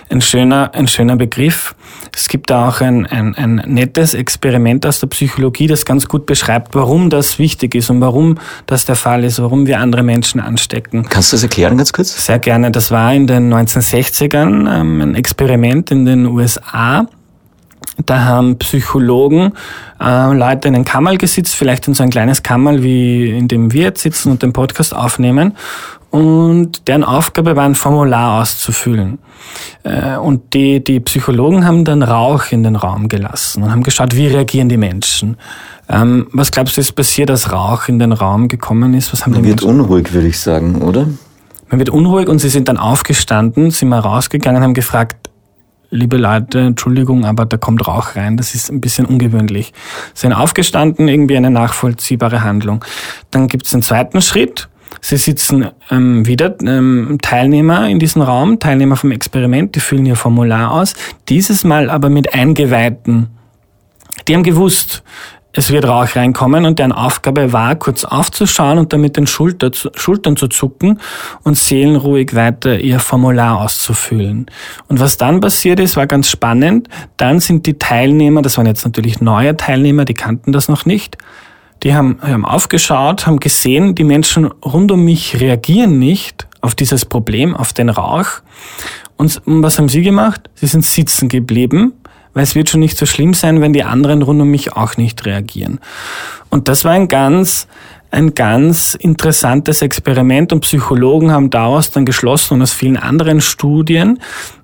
C: ein, schöner, ein schöner Begriff. Es gibt da auch ein, ein, ein nettes Experiment aus der Psychologie, das ganz gut beschreibt, warum das wichtig ist und warum das der Fall ist, warum wir andere Menschen anstecken.
B: Kannst du das erklären ganz kurz?
C: Sehr gerne. Das war in den 1960ern ähm, ein Experiment in den USA. Da haben Psychologen äh, Leute in ein Kammerl gesitzt, vielleicht in so ein kleines Kammerl, wie in dem wir jetzt sitzen und den Podcast aufnehmen. und deren Aufgabe war, ein Formular auszufüllen. Äh, und die, die Psychologen haben dann Rauch in den Raum gelassen und haben geschaut, wie reagieren die Menschen. Ähm, was glaubst du, ist passiert, als Rauch in den Raum gekommen ist? Was haben
B: Man
C: die
B: wird
C: Menschen?
B: unruhig, würde ich sagen, oder?
C: Man wird unruhig und sie sind dann aufgestanden, sind mal rausgegangen, haben gefragt, liebe Leute, Entschuldigung, aber da kommt Rauch rein, das ist ein bisschen ungewöhnlich. Sind aufgestanden, irgendwie eine nachvollziehbare Handlung. Dann gibt es einen zweiten Schritt. Sie sitzen ähm, wieder ähm, Teilnehmer in diesem Raum, Teilnehmer vom Experiment, die füllen ihr Formular aus, dieses Mal aber mit Eingeweihten. Die haben gewusst, es wird Rauch reinkommen und deren Aufgabe war, kurz aufzuschauen und dann mit den Schulter, Schultern zu zucken und seelenruhig weiter ihr Formular auszufüllen. Und was dann passiert ist, war ganz spannend. Dann sind die Teilnehmer, das waren jetzt natürlich neue Teilnehmer, die kannten das noch nicht, die haben, haben aufgeschaut, haben gesehen, die Menschen rund um mich reagieren nicht auf dieses Problem, auf den Rauch. Und was haben sie gemacht? Sie sind sitzen geblieben weil es wird schon nicht so schlimm sein, wenn die anderen rund um mich auch nicht reagieren. Und das war ein ganz, ein ganz interessantes Experiment und Psychologen haben daraus dann geschlossen und aus vielen anderen Studien,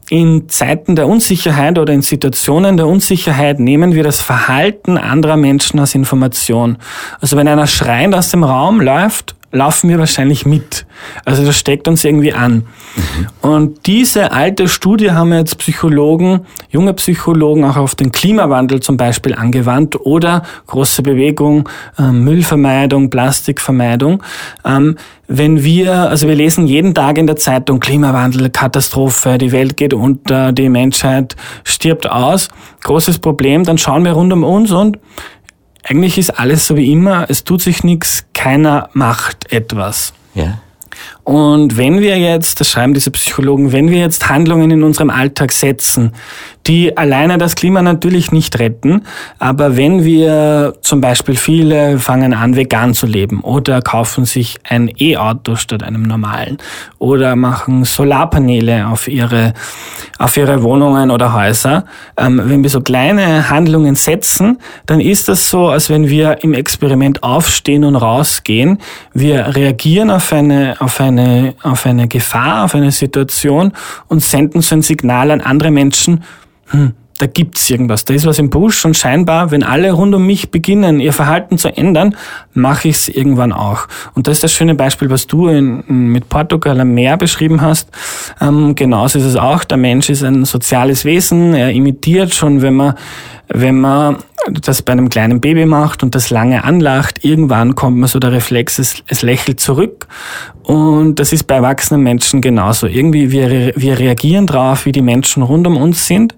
C: in Zeiten der Unsicherheit oder in Situationen der Unsicherheit nehmen wir das Verhalten anderer Menschen als Information. Also wenn einer schreiend aus dem Raum läuft laufen wir wahrscheinlich mit. Also das steckt uns irgendwie an. Mhm. Und diese alte Studie haben jetzt Psychologen, junge Psychologen auch auf den Klimawandel zum Beispiel angewandt oder große Bewegung, äh, Müllvermeidung, Plastikvermeidung. Ähm, wenn wir, also wir lesen jeden Tag in der Zeitung Klimawandel, Katastrophe, die Welt geht unter, die Menschheit stirbt aus, großes Problem, dann schauen wir rund um uns und eigentlich ist alles so wie immer, es tut sich nichts, keiner macht etwas.
B: Ja.
C: Und wenn wir jetzt, das schreiben diese Psychologen, wenn wir jetzt Handlungen in unserem Alltag setzen, die alleine das Klima natürlich nicht retten, aber wenn wir zum Beispiel viele fangen an, vegan zu leben oder kaufen sich ein E-Auto statt einem normalen oder machen Solarpaneele auf ihre, auf ihre Wohnungen oder Häuser, ähm, wenn wir so kleine Handlungen setzen, dann ist das so, als wenn wir im Experiment aufstehen und rausgehen. Wir reagieren auf eine, auf eine, auf eine Gefahr, auf eine Situation und senden so ein Signal an andere Menschen, hm, da gibt's irgendwas, da ist was im Busch und scheinbar, wenn alle rund um mich beginnen, ihr Verhalten zu ändern, mache ich es irgendwann auch. Und das ist das schöne Beispiel, was du in, mit Portugal am Meer beschrieben hast. Ähm, genauso ist es auch. Der Mensch ist ein soziales Wesen. Er imitiert schon, wenn man, wenn man das bei einem kleinen Baby macht und das lange anlacht, irgendwann kommt man so der Reflex, es, es lächelt zurück. Und das ist bei erwachsenen Menschen genauso. Irgendwie wir, wir reagieren drauf, wie die Menschen rund um uns sind.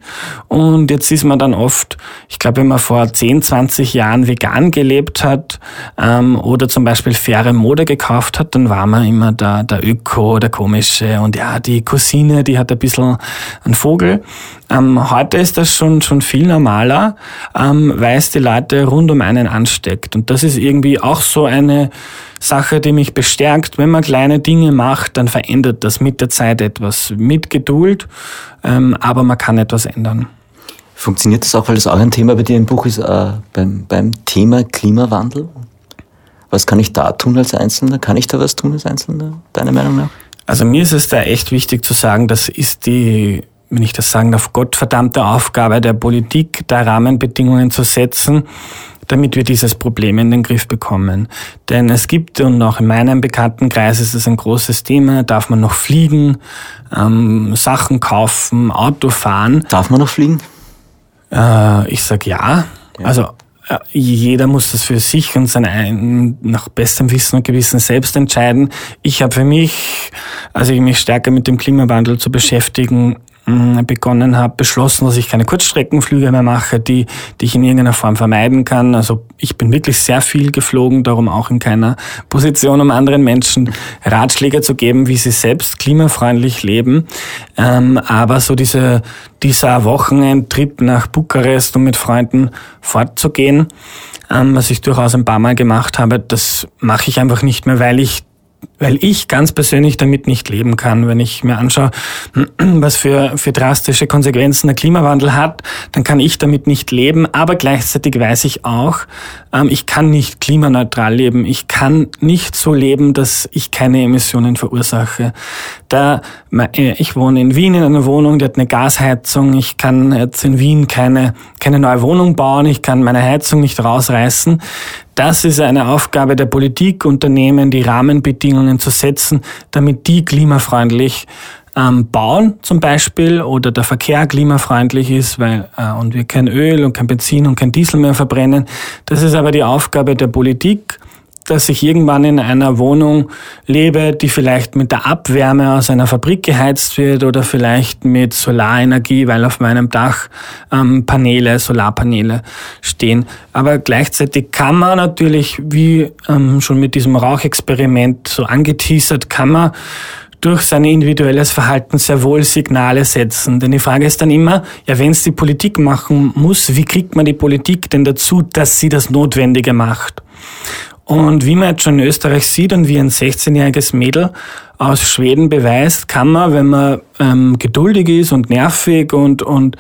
C: Und jetzt ist man dann oft, ich glaube, wenn man vor 10, 20 Jahren vegan gelebt hat ähm, oder zum Beispiel faire Mode gekauft hat, dann war man immer der, der Öko, der Komische und ja, die Cousine, die hat ein bisschen einen Vogel. Ähm, heute ist das schon, schon viel normaler. Ähm, weil es die Leute rund um einen ansteckt. Und das ist irgendwie auch so eine Sache, die mich bestärkt. Wenn man kleine Dinge macht, dann verändert das mit der Zeit etwas. Mit Geduld, ähm, aber man kann etwas ändern.
B: Funktioniert das auch, weil das auch ein Thema bei dir im Buch ist, äh, beim, beim Thema Klimawandel? Was kann ich da tun als Einzelner? Kann ich da was tun als Einzelner, deiner Meinung nach?
C: Also mir ist es da echt wichtig zu sagen, das ist die wenn ich das sagen darf, gottverdammte Aufgabe der Politik, da Rahmenbedingungen zu setzen, damit wir dieses Problem in den Griff bekommen. Denn es gibt, und auch in meinem Bekanntenkreis ist es ein großes Thema, darf man noch fliegen, ähm, Sachen kaufen, Auto fahren.
B: Darf man noch fliegen?
C: Äh, ich sag ja. ja. Also äh, jeder muss das für sich und sein nach bestem Wissen und Gewissen selbst entscheiden. Ich habe für mich, also ich mich stärker mit dem Klimawandel zu beschäftigen, begonnen habe, beschlossen, dass ich keine Kurzstreckenflüge mehr mache, die, die ich in irgendeiner Form vermeiden kann. Also ich bin wirklich sehr viel geflogen, darum auch in keiner Position, um anderen Menschen Ratschläge zu geben, wie sie selbst klimafreundlich leben. Ähm, aber so diese, dieser Wochenendtrip nach Bukarest, um mit Freunden fortzugehen, ähm, was ich durchaus ein paar Mal gemacht habe, das mache ich einfach nicht mehr, weil ich weil ich ganz persönlich damit nicht leben kann. Wenn ich mir anschaue, was für, für drastische Konsequenzen der Klimawandel hat, dann kann ich damit nicht leben. Aber gleichzeitig weiß ich auch, ähm, ich kann nicht klimaneutral leben. Ich kann nicht so leben, dass ich keine Emissionen verursache. Da, äh, ich wohne in Wien in einer Wohnung, die hat eine Gasheizung. Ich kann jetzt in Wien keine, keine neue Wohnung bauen. Ich kann meine Heizung nicht rausreißen. Das ist eine Aufgabe der Politik, Unternehmen, die Rahmenbedingungen zu setzen, damit die klimafreundlich ähm, bauen zum Beispiel oder der Verkehr klimafreundlich ist, weil äh, und wir kein Öl und kein Benzin und kein Diesel mehr verbrennen. Das ist aber die Aufgabe der Politik dass ich irgendwann in einer Wohnung lebe, die vielleicht mit der Abwärme aus einer Fabrik geheizt wird oder vielleicht mit Solarenergie, weil auf meinem Dach ähm, Paneele, Solarpaneele stehen. Aber gleichzeitig kann man natürlich, wie ähm, schon mit diesem Rauchexperiment so angeteasert, kann man durch sein individuelles Verhalten sehr wohl Signale setzen. Denn die Frage ist dann immer, ja, wenn es die Politik machen muss, wie kriegt man die Politik denn dazu, dass sie das Notwendige macht? Und wie man jetzt schon in Österreich sieht und wie ein 16-jähriges Mädel aus Schweden beweist, kann man, wenn man ähm, geduldig ist und nervig und, und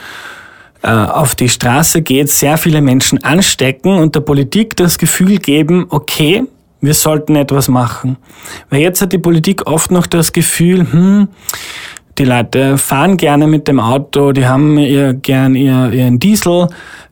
C: äh, auf die Straße geht, sehr viele Menschen anstecken und der Politik das Gefühl geben, okay, wir sollten etwas machen. Weil jetzt hat die Politik oft noch das Gefühl, hm, die Leute fahren gerne mit dem Auto, die haben ihr gern ihr, ihren Diesel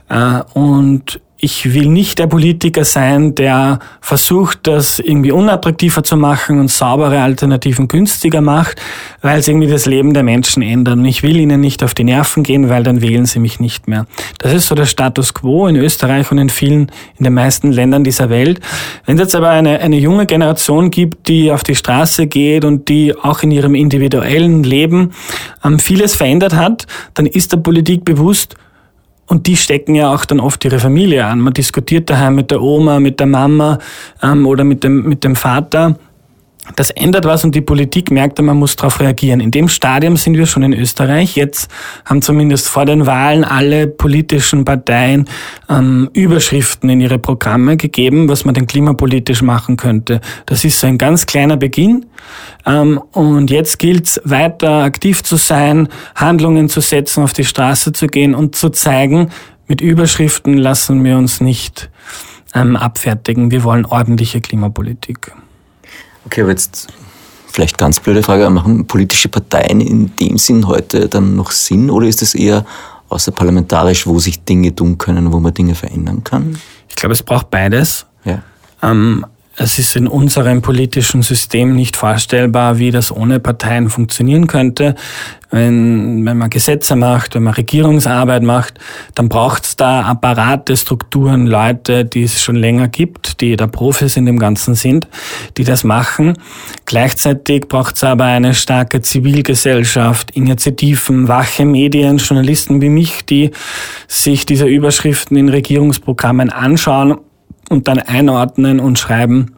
C: äh, und ich will nicht der Politiker sein, der versucht, das irgendwie unattraktiver zu machen und saubere Alternativen günstiger macht, weil es irgendwie das Leben der Menschen ändert. Und ich will ihnen nicht auf die Nerven gehen, weil dann wählen sie mich nicht mehr. Das ist so der Status quo in Österreich und in vielen, in den meisten Ländern dieser Welt. Wenn es jetzt aber eine, eine junge Generation gibt, die auf die Straße geht und die auch in ihrem individuellen Leben ähm, vieles verändert hat, dann ist der Politik bewusst, und die stecken ja auch dann oft ihre Familie an. Man diskutiert daheim mit der Oma, mit der Mama ähm, oder mit dem, mit dem Vater. Das ändert was und die Politik merkt, man muss darauf reagieren. In dem Stadium sind wir schon in Österreich. Jetzt haben zumindest vor den Wahlen alle politischen Parteien ähm, Überschriften in ihre Programme gegeben, was man denn klimapolitisch machen könnte. Das ist so ein ganz kleiner Beginn. Ähm, und jetzt gilt es weiter aktiv zu sein, Handlungen zu setzen, auf die Straße zu gehen und zu zeigen, mit Überschriften lassen wir uns nicht ähm, abfertigen. Wir wollen ordentliche Klimapolitik.
B: Okay, aber jetzt vielleicht ganz blöde Frage, machen politische Parteien in dem Sinn heute dann noch Sinn oder ist es eher außerparlamentarisch, wo sich Dinge tun können, wo man Dinge verändern kann?
C: Ich glaube, es braucht beides.
B: Ja.
C: Ähm, es ist in unserem politischen System nicht vorstellbar, wie das ohne Parteien funktionieren könnte. Wenn, wenn man Gesetze macht, wenn man Regierungsarbeit macht, dann braucht es da Apparate, Strukturen, Leute, die es schon länger gibt, die da Profis in dem Ganzen sind, die das machen. Gleichzeitig braucht es aber eine starke Zivilgesellschaft, Initiativen, wache Medien, Journalisten wie mich, die sich diese Überschriften in Regierungsprogrammen anschauen und dann einordnen und schreiben,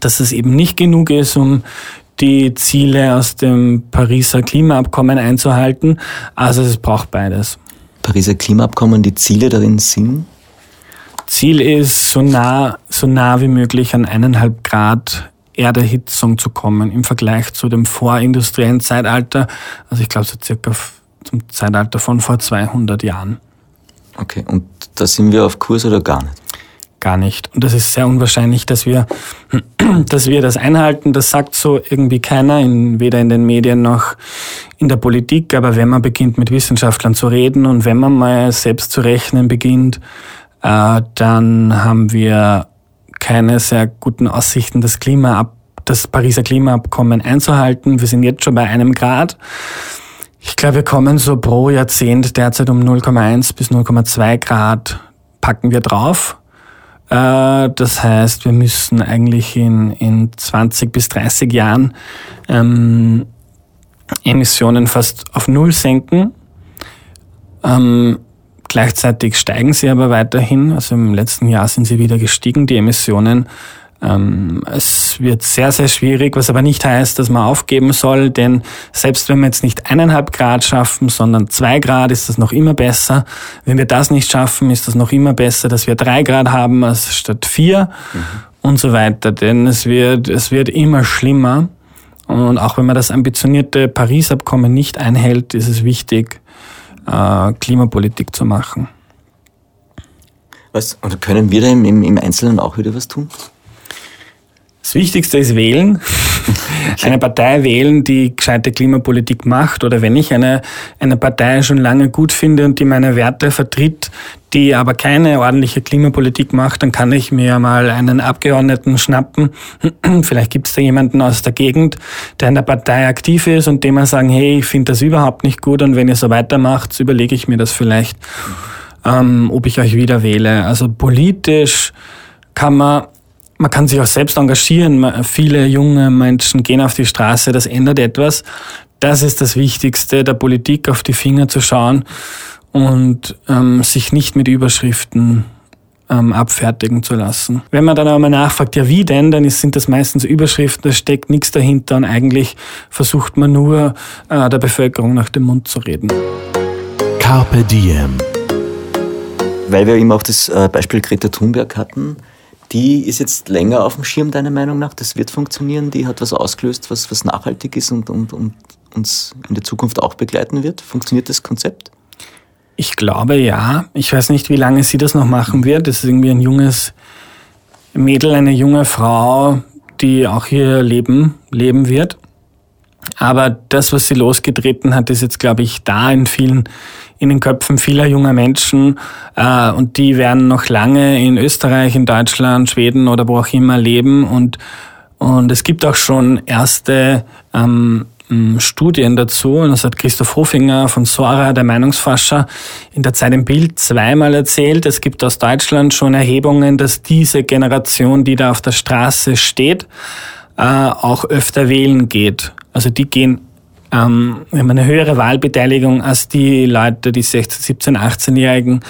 C: dass es eben nicht genug ist, um die Ziele aus dem Pariser Klimaabkommen einzuhalten. Also es braucht beides.
B: Pariser Klimaabkommen, die Ziele darin sind?
C: Ziel ist, so nah, so nah wie möglich an eineinhalb Grad Erderhitzung zu kommen im Vergleich zu dem vorindustriellen Zeitalter. Also ich glaube so circa zum Zeitalter von vor 200 Jahren.
B: Okay, und da sind wir auf Kurs oder gar nicht?
C: Gar nicht. Und das ist sehr unwahrscheinlich, dass wir, dass wir das einhalten. Das sagt so irgendwie keiner, in, weder in den Medien noch in der Politik. Aber wenn man beginnt, mit Wissenschaftlern zu reden und wenn man mal selbst zu rechnen beginnt, äh, dann haben wir keine sehr guten Aussichten, das Klima das Pariser Klimaabkommen einzuhalten. Wir sind jetzt schon bei einem Grad. Ich glaube, wir kommen so pro Jahrzehnt derzeit um 0,1 bis 0,2 Grad packen wir drauf. Äh, das heißt, wir müssen eigentlich in, in 20 bis 30 Jahren ähm, Emissionen fast auf Null senken. Ähm, gleichzeitig steigen sie aber weiterhin. Also im letzten Jahr sind sie wieder gestiegen, die Emissionen. Ähm, es wird sehr, sehr schwierig, was aber nicht heißt, dass man aufgeben soll, denn selbst wenn wir jetzt nicht eineinhalb Grad schaffen, sondern zwei Grad, ist das noch immer besser. Wenn wir das nicht schaffen, ist das noch immer besser, dass wir drei Grad haben als statt vier. Mhm. und so weiter. Denn es wird, es wird immer schlimmer. Und auch wenn man das ambitionierte Paris-Abkommen nicht einhält, ist es wichtig, äh, Klimapolitik zu machen.
B: Was, und können wir da im, im Einzelnen auch wieder was tun?
C: Das Wichtigste ist wählen. eine Partei wählen, die gescheite Klimapolitik macht. Oder wenn ich eine, eine Partei schon lange gut finde und die meine Werte vertritt, die aber keine ordentliche Klimapolitik macht, dann kann ich mir mal einen Abgeordneten schnappen. Vielleicht gibt es da jemanden aus der Gegend, der in der Partei aktiv ist und dem mal sagen, hey, ich finde das überhaupt nicht gut und wenn ihr so weitermacht, überlege ich mir das vielleicht, ähm, ob ich euch wieder wähle. Also politisch kann man man kann sich auch selbst engagieren. Viele junge Menschen gehen auf die Straße, das ändert etwas. Das ist das Wichtigste, der Politik auf die Finger zu schauen und ähm, sich nicht mit Überschriften ähm, abfertigen zu lassen. Wenn man dann aber nachfragt, ja wie denn, dann sind das meistens Überschriften, da steckt nichts dahinter und eigentlich versucht man nur äh, der Bevölkerung nach dem Mund zu reden.
A: Carpe Diem.
B: Weil wir eben auch das äh, Beispiel Greta Thunberg hatten, die ist jetzt länger auf dem Schirm, deiner Meinung nach? Das wird funktionieren? Die hat was ausgelöst, was, was nachhaltig ist und, und, und uns in der Zukunft auch begleiten wird? Funktioniert das Konzept?
C: Ich glaube ja. Ich weiß nicht, wie lange sie das noch machen wird. Das ist irgendwie ein junges Mädel, eine junge Frau, die auch ihr Leben leben wird. Aber das, was sie losgetreten hat, ist jetzt, glaube ich, da in vielen, in den Köpfen vieler junger Menschen. Äh, und die werden noch lange in Österreich, in Deutschland, Schweden oder wo auch immer leben. Und, und es gibt auch schon erste ähm, Studien dazu. Und das hat Christoph Hofinger von Sora, der Meinungsforscher, in der Zeit im Bild zweimal erzählt. Es gibt aus Deutschland schon Erhebungen, dass diese Generation, die da auf der Straße steht, äh, auch öfter wählen geht. Also die gehen ähm, haben eine höhere Wahlbeteiligung als die Leute, die 16, 17, 18-Jährigen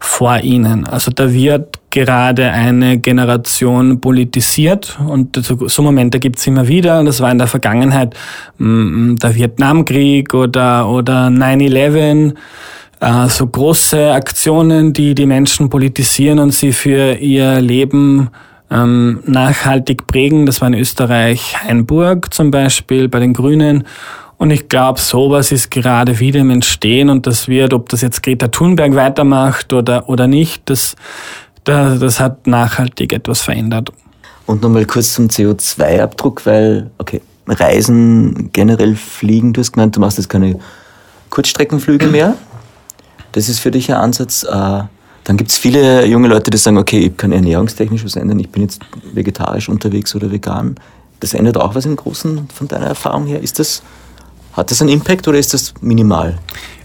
C: vor ihnen. Also da wird gerade eine Generation politisiert und so Momente gibt's immer wieder. Das war in der Vergangenheit mm, der Vietnamkrieg oder, oder 9-11 äh, so große Aktionen, die die Menschen politisieren und sie für ihr Leben ähm, nachhaltig prägen. Das war in Österreich Hainburg zum Beispiel bei den Grünen. Und ich glaube, sowas ist gerade wieder im Entstehen und das wird, ob das jetzt Greta Thunberg weitermacht oder, oder nicht, das, das, das hat nachhaltig etwas verändert.
B: Und nochmal kurz zum CO2-Abdruck, weil, okay, Reisen, generell fliegen, du hast gemeint, du machst jetzt keine Kurzstreckenflüge mehr. Das ist für dich ein Ansatz. Äh, dann gibt es viele junge Leute, die sagen, okay, ich kann ernährungstechnisch was ändern, ich bin jetzt vegetarisch unterwegs oder vegan. Das ändert auch was im Großen von deiner Erfahrung her. Ist das, hat das einen Impact oder ist das minimal?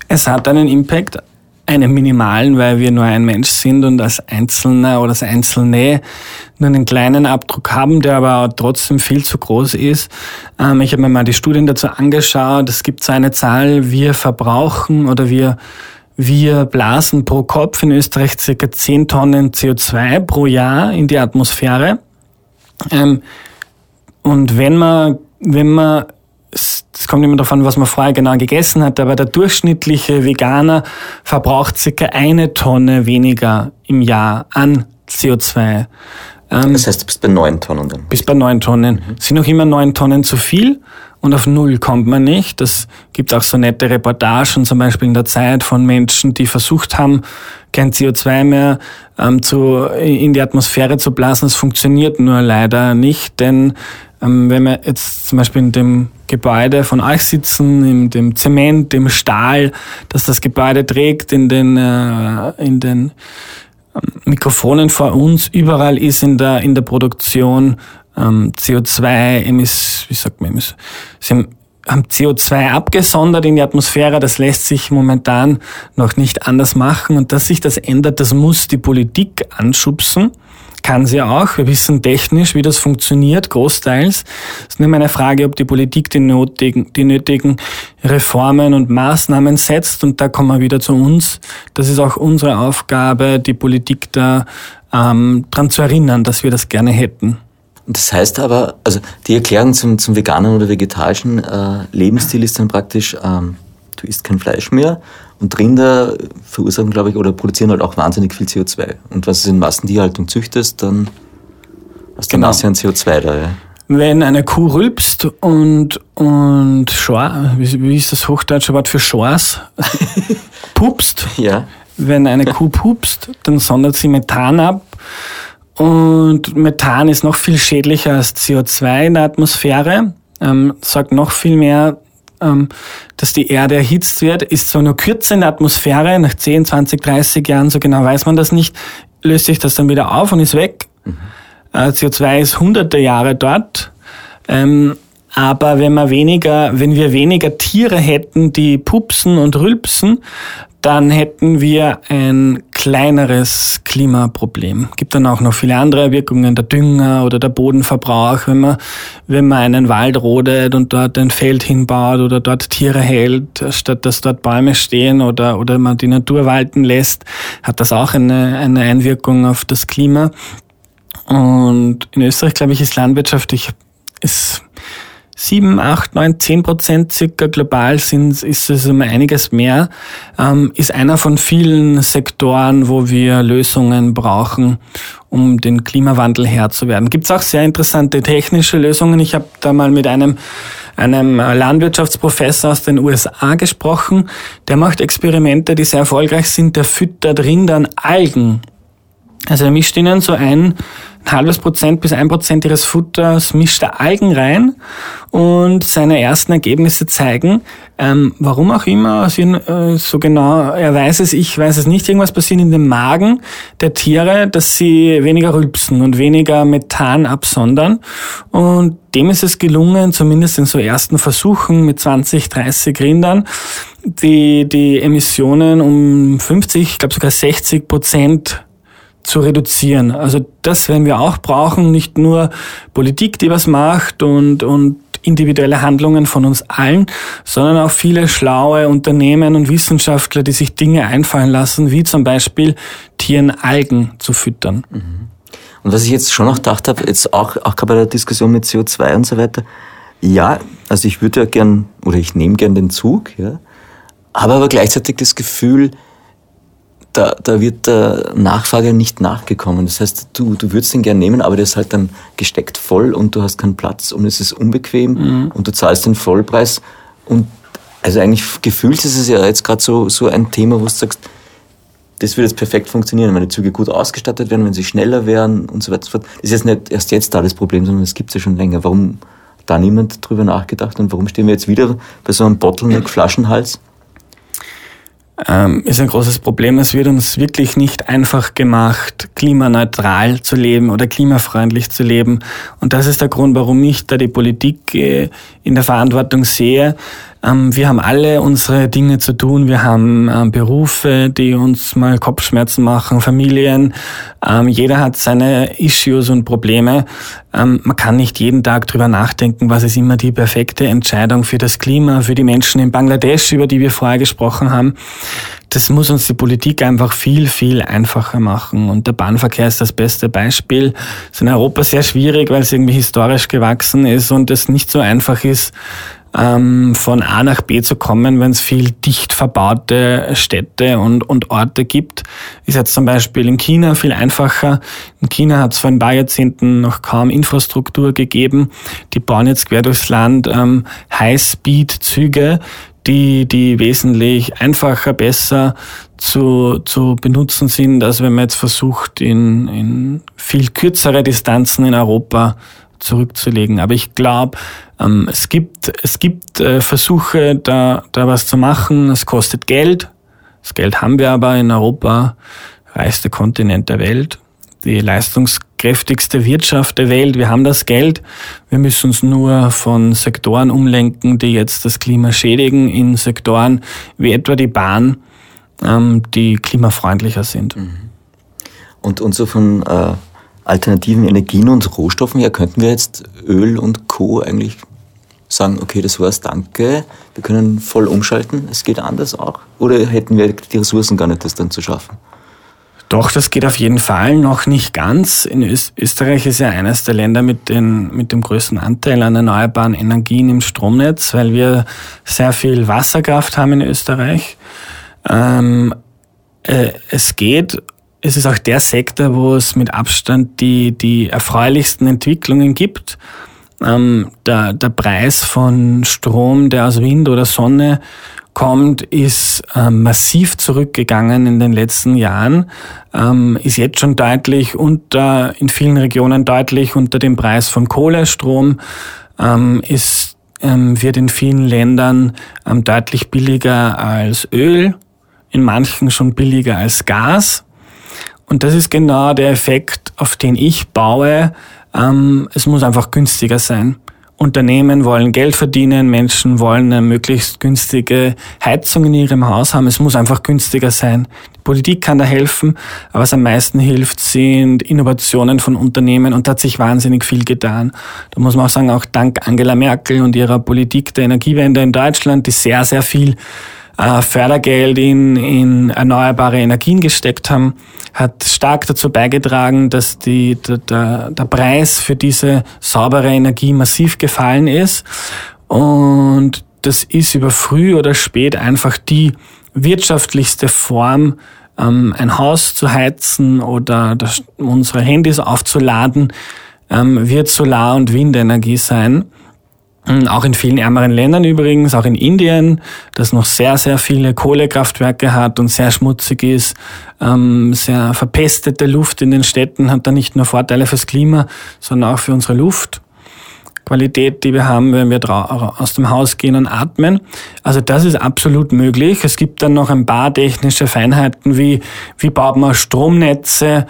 C: Es hat einen Impact, einen minimalen, weil wir nur ein Mensch sind und als Einzelner oder als Einzelne nur einen kleinen Abdruck haben, der aber trotzdem viel zu groß ist. Ähm, ich habe mir mal die Studien dazu angeschaut. Es gibt so eine Zahl, wir verbrauchen oder wir wir blasen pro Kopf in Österreich circa 10 Tonnen CO2 pro Jahr in die Atmosphäre. Ähm, und wenn man, wenn man, es kommt immer davon, was man vorher genau gegessen hat, aber der durchschnittliche Veganer verbraucht circa eine Tonne weniger im Jahr an CO2.
B: Ähm, das heißt, du bist bei neun Tonnen dann?
C: Bist bei neun Tonnen. Mhm. Sind noch immer neun Tonnen zu viel und auf Null kommt man nicht. Das gibt auch so nette Reportagen, zum Beispiel in der Zeit von Menschen, die versucht haben, kein CO2 mehr ähm, zu, in die Atmosphäre zu blasen. Das funktioniert nur leider nicht, denn ähm, wenn wir jetzt zum Beispiel in dem Gebäude von euch sitzen, in dem Zement, im Stahl, das das Gebäude trägt, in den, äh, in den ähm, Mikrofonen vor uns, überall ist in der, in der Produktion ähm, CO2-Emiss, wie sagt man, Emiss, sie haben, haben CO2 abgesondert in die Atmosphäre. Das lässt sich momentan noch nicht anders machen. Und dass sich das ändert, das muss die Politik anschubsen. Kann sie auch. Wir wissen technisch, wie das funktioniert, großteils. Es ist nur eine Frage, ob die Politik die nötigen, die nötigen Reformen und Maßnahmen setzt. Und da kommen wir wieder zu uns. Das ist auch unsere Aufgabe, die Politik da ähm, dran zu erinnern, dass wir das gerne hätten.
B: Das heißt aber, also die Erklärung zum, zum veganen oder vegetarischen äh, Lebensstil ist dann praktisch, ähm, du isst kein Fleisch mehr und Rinder verursachen, glaube ich, oder produzieren halt auch wahnsinnig viel CO2. Und was du in Massentierhaltung züchtest, dann Aus der
C: Genau.
B: Masse an CO2 da, ja.
C: Wenn eine Kuh rülpst und, und Schor, wie, wie ist das hochdeutsche Wort für Schors? pupst.
B: Ja.
C: Wenn eine Kuh pupst, dann sondert sie Methan ab. Und Methan ist noch viel schädlicher als CO2 in der Atmosphäre, ähm, sagt noch viel mehr, ähm, dass die Erde erhitzt wird, ist zwar nur kürzer in der Atmosphäre, nach 10, 20, 30 Jahren, so genau weiß man das nicht, löst sich das dann wieder auf und ist weg. Äh, CO2 ist hunderte Jahre dort. Ähm, aber wenn wir weniger, wenn wir weniger Tiere hätten, die pupsen und rülpsen, dann hätten wir ein kleineres Klimaproblem. Gibt dann auch noch viele andere Wirkungen, der Dünger oder der Bodenverbrauch, wenn man, wenn man einen Wald rodet und dort ein Feld hinbaut oder dort Tiere hält, statt dass dort Bäume stehen oder, oder man die Natur walten lässt, hat das auch eine, eine Einwirkung auf das Klima. Und in Österreich, glaube ich, ist Landwirtschaft, ich, ist sieben, acht, neun, zehn Prozent circa global sind, ist es um einiges mehr, ähm, ist einer von vielen Sektoren, wo wir Lösungen brauchen, um den Klimawandel Herr zu werden. Gibt es auch sehr interessante technische Lösungen. Ich habe da mal mit einem einem Landwirtschaftsprofessor aus den USA gesprochen. Der macht Experimente, die sehr erfolgreich sind. Der füttert Rindern Algen. Also er mischt ihnen so ein, ein halbes Prozent bis ein Prozent ihres Futters mischt er Algen rein und seine ersten Ergebnisse zeigen, ähm, warum auch immer, also, äh, so genau, er weiß es, ich weiß es nicht, irgendwas passiert in dem Magen der Tiere, dass sie weniger rülpsen und weniger Methan absondern. Und dem ist es gelungen, zumindest in so ersten Versuchen mit 20, 30 Rindern, die, die Emissionen um 50, ich glaube sogar 60 Prozent zu reduzieren. Also das werden wir auch brauchen, nicht nur Politik, die was macht und, und individuelle Handlungen von uns allen, sondern auch viele schlaue Unternehmen und Wissenschaftler, die sich Dinge einfallen lassen, wie zum Beispiel Tieren Algen zu füttern.
B: Und was ich jetzt schon noch gedacht habe, jetzt auch, auch gerade bei der Diskussion mit CO2 und so weiter, ja, also ich würde ja gern, oder ich nehme gern den Zug, ja, habe aber gleichzeitig das Gefühl, da, da wird der Nachfrage nicht nachgekommen. Das heißt, du, du würdest den gern nehmen, aber der ist halt dann gesteckt voll und du hast keinen Platz und es ist unbequem und du zahlst den Vollpreis. Und also eigentlich gefühlt ist es ja jetzt gerade so, so ein Thema, wo du sagst, das würde jetzt perfekt funktionieren, wenn die Züge gut ausgestattet wären, wenn sie schneller wären und so weiter und so fort. Das ist jetzt nicht erst jetzt da das Problem, sondern es gibt es ja schon länger. Warum da niemand drüber nachgedacht und warum stehen wir jetzt wieder bei so einem Bottleneck-Flaschenhals?
C: Ähm, ist ein großes Problem. Es wird uns wirklich nicht einfach gemacht, klimaneutral zu leben oder klimafreundlich zu leben. Und das ist der Grund, warum ich da die Politik äh, in der Verantwortung sehe. Ähm, wir haben alle unsere Dinge zu tun. Wir haben ähm, Berufe, die uns mal Kopfschmerzen machen, Familien. Ähm, jeder hat seine Issues und Probleme. Ähm, man kann nicht jeden Tag drüber nachdenken, was ist immer die perfekte Entscheidung für das Klima, für die Menschen in Bangladesch, über die wir vorher gesprochen haben. Das muss uns die Politik einfach viel, viel einfacher machen. Und der Bahnverkehr ist das beste Beispiel. Es ist in Europa sehr schwierig, weil es irgendwie historisch gewachsen ist und es nicht so einfach ist, ähm, von A nach B zu kommen, wenn es viel dicht verbaute Städte und, und Orte gibt. Ist jetzt zum Beispiel in China viel einfacher. In China hat es vor ein paar Jahrzehnten noch kaum Infrastruktur gegeben. Die bauen jetzt quer durchs Land ähm, High-Speed-Züge, die, die wesentlich einfacher, besser zu, zu benutzen sind, als wenn man jetzt versucht, in, in viel kürzere Distanzen in Europa zurückzulegen. Aber ich glaube, ähm, es gibt, es gibt äh, Versuche, da, da was zu machen. Es kostet Geld. Das Geld haben wir aber in Europa, reichste Kontinent der Welt, die leistungskräftigste Wirtschaft der Welt. Wir haben das Geld. Wir müssen uns nur von Sektoren umlenken, die jetzt das Klima schädigen, in Sektoren wie etwa die Bahn, ähm, die klimafreundlicher sind.
B: Und, und so von äh, alternativen Energien und Rohstoffen her könnten wir jetzt Öl und Co. eigentlich sagen, okay, das war's, danke, wir können voll umschalten, es geht anders auch? Oder hätten wir die Ressourcen gar nicht, das dann zu schaffen?
C: Doch, das geht auf jeden Fall noch nicht ganz. In Öst Österreich ist ja eines der Länder mit, den, mit dem größten Anteil an erneuerbaren Energien im Stromnetz, weil wir sehr viel Wasserkraft haben in Österreich. Ähm, äh, es geht es ist auch der Sektor, wo es mit Abstand die, die erfreulichsten Entwicklungen gibt. Ähm, der, der Preis von Strom, der aus Wind oder Sonne kommt, ist ähm, massiv zurückgegangen in den letzten Jahren, ähm, ist jetzt schon deutlich unter, in vielen Regionen deutlich unter dem Preis von Kohlestrom, ähm, ist, ähm, wird in vielen Ländern ähm, deutlich billiger als Öl, in manchen schon billiger als Gas. Und das ist genau der Effekt, auf den ich baue. Ähm, es muss einfach günstiger sein. Unternehmen wollen Geld verdienen, Menschen wollen eine möglichst günstige Heizung in ihrem Haus haben. Es muss einfach günstiger sein. Die Politik kann da helfen, aber was am meisten hilft, sind Innovationen von Unternehmen und da hat sich wahnsinnig viel getan. Da muss man auch sagen, auch dank Angela Merkel und ihrer Politik der Energiewende in Deutschland, die sehr, sehr viel äh, Fördergeld in, in erneuerbare Energien gesteckt haben, hat stark dazu beigetragen, dass die, der, der Preis für diese saubere Energie massiv gefallen ist. Und das ist über früh oder spät einfach die wirtschaftlichste Form, ähm, ein Haus zu heizen oder unsere Handys aufzuladen, ähm, wird Solar- und Windenergie sein. Hm, auch in vielen ärmeren Ländern übrigens, auch in Indien, das noch sehr, sehr viele Kohlekraftwerke hat und sehr schmutzig ist, ähm, sehr verpestete Luft in den Städten hat da nicht nur Vorteile fürs Klima, sondern auch für unsere Luftqualität, die wir haben, wenn wir aus dem Haus gehen und atmen. Also das ist absolut möglich. Es gibt dann noch ein paar technische Feinheiten, wie, wie baut man Stromnetze,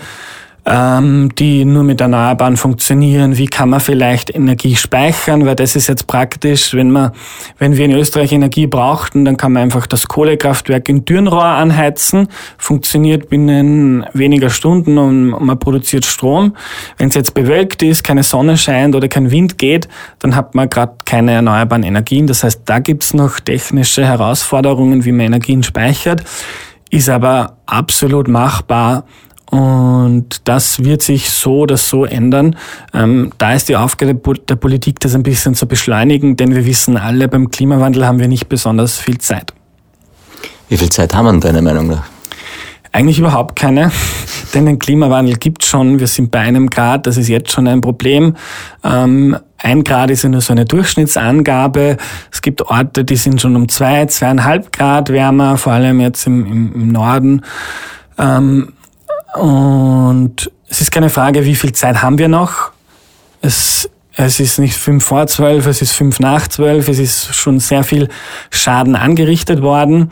C: ähm, die nur mit Erneuerbaren funktionieren. Wie kann man vielleicht Energie speichern? Weil das ist jetzt praktisch, wenn man, wenn wir in Österreich Energie brauchten, dann kann man einfach das Kohlekraftwerk in Dürnrohr anheizen, funktioniert binnen weniger Stunden und man produziert Strom. Wenn es jetzt bewölkt ist, keine Sonne scheint oder kein Wind geht, dann hat man gerade keine erneuerbaren Energien. Das heißt, da gibt's noch technische Herausforderungen, wie man Energien speichert, ist aber absolut machbar und das wird sich so oder so ändern. Ähm, da ist die Aufgabe der Politik, das ein bisschen zu beschleunigen, denn wir wissen alle, beim Klimawandel haben wir nicht besonders viel Zeit.
B: Wie viel Zeit haben wir deiner Meinung nach?
C: Eigentlich überhaupt keine, denn den Klimawandel gibt schon. Wir sind bei einem Grad, das ist jetzt schon ein Problem. Ähm, ein Grad ist ja nur so eine Durchschnittsangabe. Es gibt Orte, die sind schon um zwei, zweieinhalb Grad wärmer, vor allem jetzt im, im, im Norden. Ähm, und es ist keine Frage, wie viel Zeit haben wir noch. Es, es ist nicht fünf vor zwölf, es ist fünf nach zwölf, es ist schon sehr viel Schaden angerichtet worden.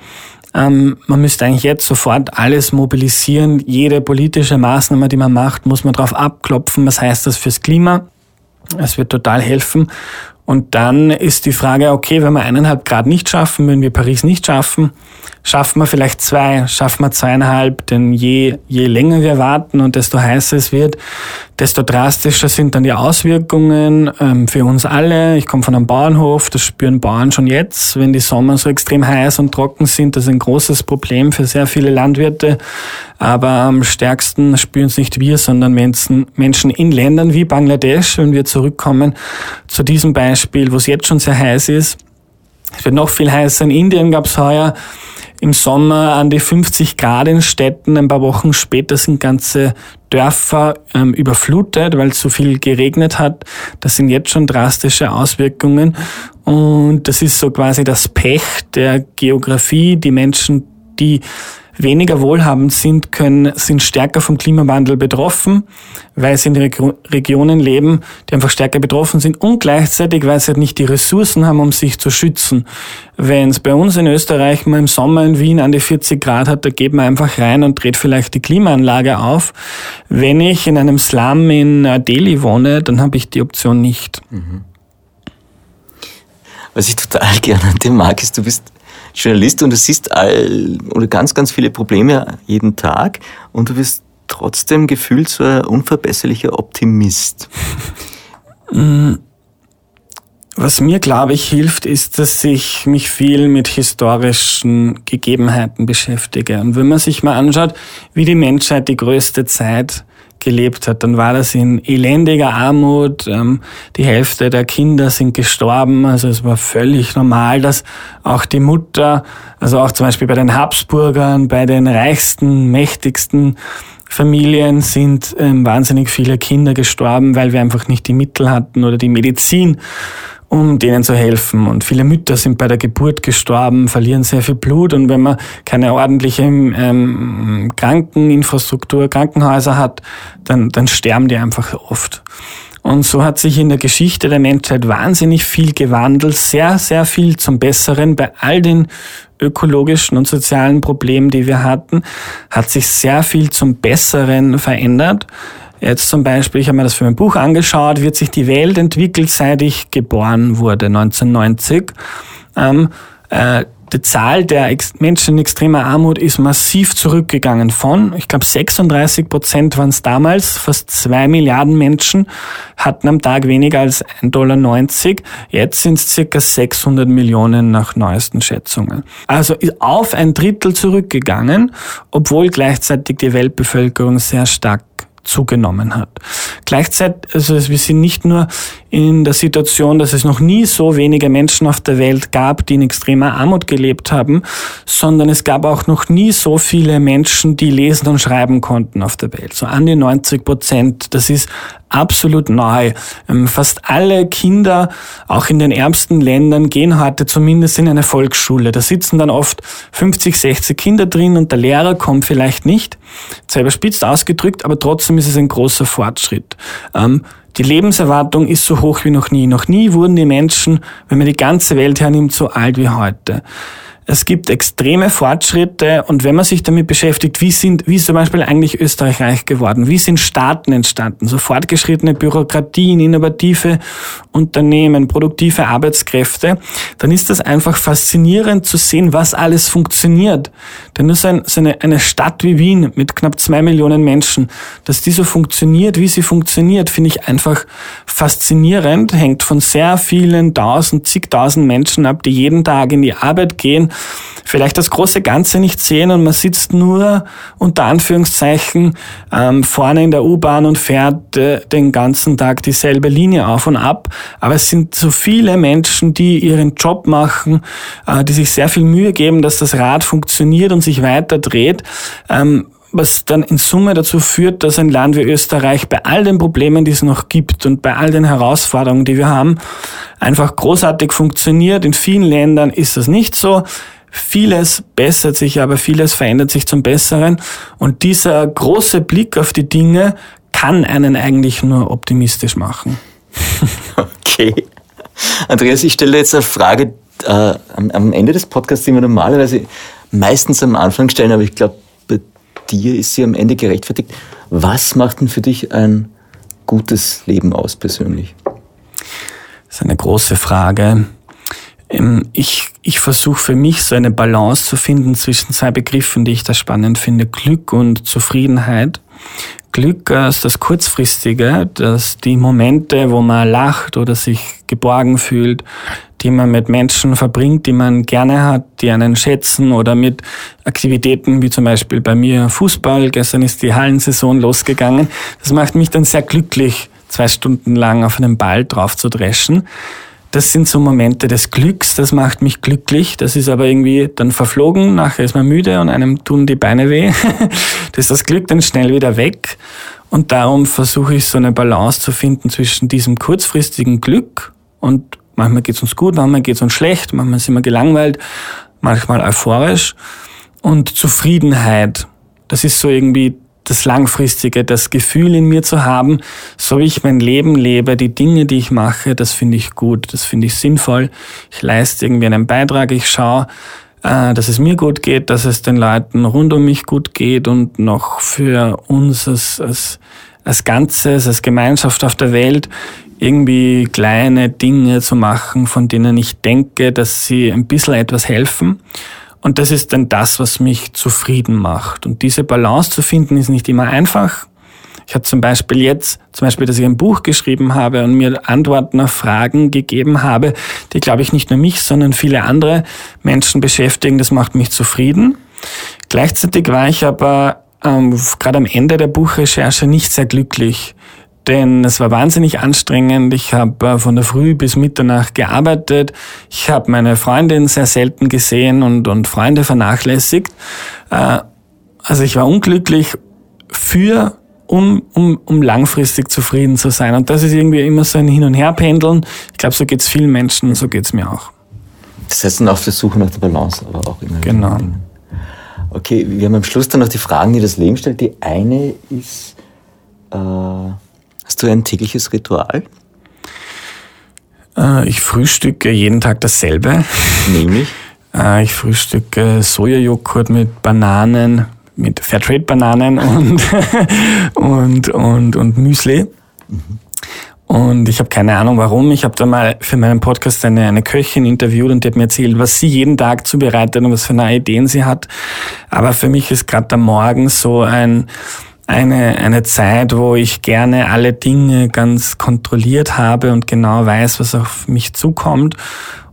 C: Ähm, man müsste eigentlich jetzt sofort alles mobilisieren. Jede politische Maßnahme, die man macht, muss man darauf abklopfen. Was heißt das fürs Klima? Es wird total helfen. Und dann ist die Frage, okay, wenn wir eineinhalb Grad nicht schaffen, wenn wir Paris nicht schaffen, schaffen wir vielleicht zwei, schaffen wir zweieinhalb, denn je, je länger wir warten und desto heißer es wird, desto drastischer sind dann die Auswirkungen ähm, für uns alle. Ich komme von einem Bauernhof, das spüren Bauern schon jetzt, wenn die Sommer so extrem heiß und trocken sind. Das ist ein großes Problem für sehr viele Landwirte. Aber am stärksten spüren es nicht wir, sondern Menschen, Menschen in Ländern wie Bangladesch, wenn wir zurückkommen zu diesem Beispiel, wo es jetzt schon sehr heiß ist. Es wird noch viel heißer. In Indien gab es heuer im Sommer an die 50 Grad in Städten. Ein paar Wochen später sind ganze Dörfer ähm, überflutet, weil es so viel geregnet hat. Das sind jetzt schon drastische Auswirkungen. Und das ist so quasi das Pech der Geografie. Die Menschen, die weniger wohlhabend sind, können, sind stärker vom Klimawandel betroffen, weil sie in Regionen leben, die einfach stärker betroffen sind und gleichzeitig, weil sie halt nicht die Ressourcen haben, um sich zu schützen. Wenn es bei uns in Österreich mal im Sommer in Wien an die 40 Grad hat, da geht man einfach rein und dreht vielleicht die Klimaanlage auf. Wenn ich in einem Slum in Delhi wohne, dann habe ich die Option nicht. Mhm.
B: Was ich total gerne an dem mag, ist, du bist Journalist und du siehst all, oder ganz, ganz viele Probleme jeden Tag und du wirst trotzdem gefühlt so ein unverbesserlicher Optimist.
C: Mm. Was mir, glaube ich, hilft, ist, dass ich mich viel mit historischen Gegebenheiten beschäftige. Und wenn man sich mal anschaut, wie die Menschheit die größte Zeit gelebt hat, dann war das in elendiger Armut. Ähm, die Hälfte der Kinder sind gestorben. Also es war völlig normal, dass auch die Mutter, also auch zum Beispiel bei den Habsburgern, bei den reichsten, mächtigsten Familien sind ähm, wahnsinnig viele Kinder gestorben, weil wir einfach nicht die Mittel hatten oder die Medizin, um denen zu helfen. Und viele Mütter sind bei der Geburt gestorben, verlieren sehr viel Blut. Und wenn man keine ordentliche ähm, Krankeninfrastruktur, Krankenhäuser hat, dann, dann sterben die einfach oft. Und so hat sich in der Geschichte der Menschheit wahnsinnig viel gewandelt, sehr, sehr viel zum Besseren. Bei all den ökologischen und sozialen Problemen, die wir hatten, hat sich sehr viel zum Besseren verändert. Jetzt zum Beispiel, ich habe mir das für mein Buch angeschaut, wird sich die Welt entwickelt, seit ich geboren wurde, 1990. Ähm, äh, die Zahl der Menschen in extremer Armut ist massiv zurückgegangen von, ich glaube 36 Prozent waren es damals, fast zwei Milliarden Menschen hatten am Tag weniger als 1,90 Dollar. Jetzt sind es circa 600 Millionen nach neuesten Schätzungen. Also auf ein Drittel zurückgegangen, obwohl gleichzeitig die Weltbevölkerung sehr stark zugenommen hat. Gleichzeitig, also wir sind nicht nur in der Situation, dass es noch nie so wenige Menschen auf der Welt gab, die in extremer Armut gelebt haben, sondern es gab auch noch nie so viele Menschen, die lesen und schreiben konnten auf der Welt. So an die 90 Prozent. Das ist absolut neu. Ähm, fast alle Kinder, auch in den ärmsten Ländern, gehen heute zumindest in eine Volksschule. Da sitzen dann oft 50, 60 Kinder drin und der Lehrer kommt vielleicht nicht. Selber spitzt ausgedrückt, aber trotzdem ist es ein großer Fortschritt. Ähm, die Lebenserwartung ist so hoch wie noch nie. Noch nie wurden die Menschen, wenn man die ganze Welt hernimmt, so alt wie heute. Es gibt extreme Fortschritte und wenn man sich damit beschäftigt, wie sind, wie ist zum Beispiel eigentlich Österreich reich geworden? Wie sind Staaten entstanden? So fortgeschrittene Bürokratien, innovative Unternehmen, produktive Arbeitskräfte, dann ist das einfach faszinierend zu sehen, was alles funktioniert. Denn nur so, ein, so eine, eine Stadt wie Wien mit knapp zwei Millionen Menschen, dass die so funktioniert, wie sie funktioniert, finde ich einfach faszinierend, hängt von sehr vielen tausend, zigtausend Menschen ab, die jeden Tag in die Arbeit gehen, vielleicht das große Ganze nicht sehen und man sitzt nur unter Anführungszeichen ähm, vorne in der U-Bahn und fährt äh, den ganzen Tag dieselbe Linie auf und ab. Aber es sind so viele Menschen, die ihren Job machen, äh, die sich sehr viel Mühe geben, dass das Rad funktioniert und sich weiter dreht. Ähm, was dann in Summe dazu führt, dass ein Land wie Österreich bei all den Problemen, die es noch gibt und bei all den Herausforderungen, die wir haben, einfach großartig funktioniert. In vielen Ländern ist das nicht so. Vieles bessert sich, aber vieles verändert sich zum Besseren. Und dieser große Blick auf die Dinge kann einen eigentlich nur optimistisch machen.
B: Okay. Andreas, ich stelle jetzt eine Frage äh, am, am Ende des Podcasts, die wir normalerweise meistens am Anfang stellen, aber ich glaube, dir ist sie am Ende gerechtfertigt. Was macht denn für dich ein gutes Leben aus persönlich?
C: Das ist eine große Frage. Ähm, ich, ich versuche für mich so eine Balance zu finden zwischen zwei Begriffen, die ich da spannend finde, Glück und Zufriedenheit. Glück ist das Kurzfristige, dass die Momente, wo man lacht oder sich geborgen fühlt, die man mit Menschen verbringt, die man gerne hat, die einen schätzen oder mit Aktivitäten wie zum Beispiel bei mir Fußball. Gestern ist die Hallensaison losgegangen. Das macht mich dann sehr glücklich, zwei Stunden lang auf einem Ball drauf zu dreschen. Das sind so Momente des Glücks, das macht mich glücklich. Das ist aber irgendwie dann verflogen, nachher ist man müde und einem tun die Beine weh. das ist das Glück dann schnell wieder weg. Und darum versuche ich so eine Balance zu finden zwischen diesem kurzfristigen Glück und manchmal geht es uns gut, manchmal geht es uns schlecht, manchmal sind wir gelangweilt, manchmal euphorisch und Zufriedenheit. Das ist so irgendwie das Langfristige, das Gefühl in mir zu haben, so wie ich mein Leben lebe, die Dinge, die ich mache, das finde ich gut, das finde ich sinnvoll. Ich leiste irgendwie einen Beitrag, ich schaue, äh, dass es mir gut geht, dass es den Leuten rund um mich gut geht und noch für uns als, als, als Ganzes, als Gemeinschaft auf der Welt irgendwie kleine Dinge zu machen, von denen ich denke, dass sie ein bisschen etwas helfen. Und das ist dann das, was mich zufrieden macht. Und diese Balance zu finden, ist nicht immer einfach. Ich habe zum Beispiel jetzt, zum Beispiel, dass ich ein Buch geschrieben habe und mir Antworten auf Fragen gegeben habe, die, glaube ich, nicht nur mich, sondern viele andere Menschen beschäftigen. Das macht mich zufrieden. Gleichzeitig war ich aber ähm, gerade am Ende der Buchrecherche nicht sehr glücklich denn es war wahnsinnig anstrengend. Ich habe äh, von der Früh bis Mitternacht gearbeitet. Ich habe meine Freundin sehr selten gesehen und, und Freunde vernachlässigt. Äh, also ich war unglücklich für um, um, um langfristig zufrieden zu sein. Und das ist irgendwie immer so ein Hin- und Herpendeln. Ich glaube, so geht's vielen Menschen, so geht's mir auch.
B: Das heißt, auf der Suche nach der Balance, aber auch immer.
C: Genau.
B: Okay, wir haben am Schluss dann noch die Fragen, die das Leben stellt. Die eine ist, äh, hast du ein tägliches Ritual?
C: Äh, ich frühstücke jeden Tag dasselbe.
B: Nämlich?
C: Äh, ich frühstücke Sojajoghurt mit Bananen, mit Fairtrade-Bananen und, und, und, und Müsli. Und ich habe keine Ahnung warum. Ich habe da mal für meinen Podcast eine, eine Köchin interviewt und die hat mir erzählt, was sie jeden Tag zubereitet und was für neue Ideen sie hat. Aber für mich ist gerade der Morgen so ein, eine, eine Zeit, wo ich gerne alle Dinge ganz kontrolliert habe und genau weiß, was auf mich zukommt.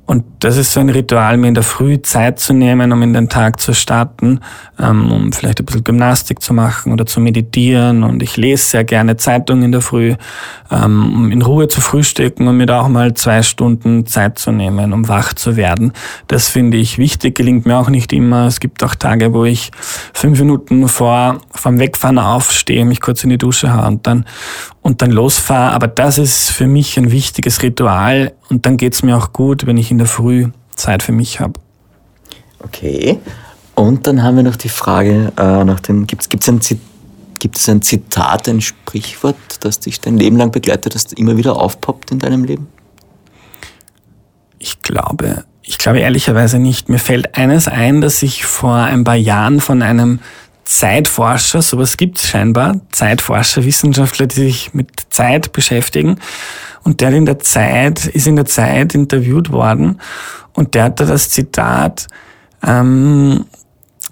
C: Und das ist so ein Ritual, mir in der Früh Zeit zu nehmen, um in den Tag zu starten, ähm, um vielleicht ein bisschen Gymnastik zu machen oder zu meditieren. Und ich lese sehr gerne Zeitungen in der Früh, ähm, um in Ruhe zu frühstücken und mir da auch mal zwei Stunden Zeit zu nehmen, um wach zu werden. Das finde ich wichtig, gelingt mir auch nicht immer. Es gibt auch Tage, wo ich fünf Minuten vor vom Wegfahren aufstehe, mich kurz in die Dusche haue und dann und dann losfahre. Aber das ist für mich ein wichtiges Ritual und dann geht's mir auch gut, wenn ich in der Früh Zeit für mich habe.
B: Okay. Und dann haben wir noch die Frage äh, nach dem, gibt es ein, gibt es ein Zitat, ein Sprichwort, das dich dein Leben lang begleitet, das immer wieder aufpoppt in deinem Leben?
C: Ich glaube, ich glaube ehrlicherweise nicht. Mir fällt eines ein, dass ich vor ein paar Jahren von einem Zeitforscher, sowas gibt es scheinbar, Zeitforscher, Wissenschaftler, die sich mit Zeit beschäftigen. Und der in der Zeit, ist in der Zeit interviewt worden und der hat da das Zitat, ähm,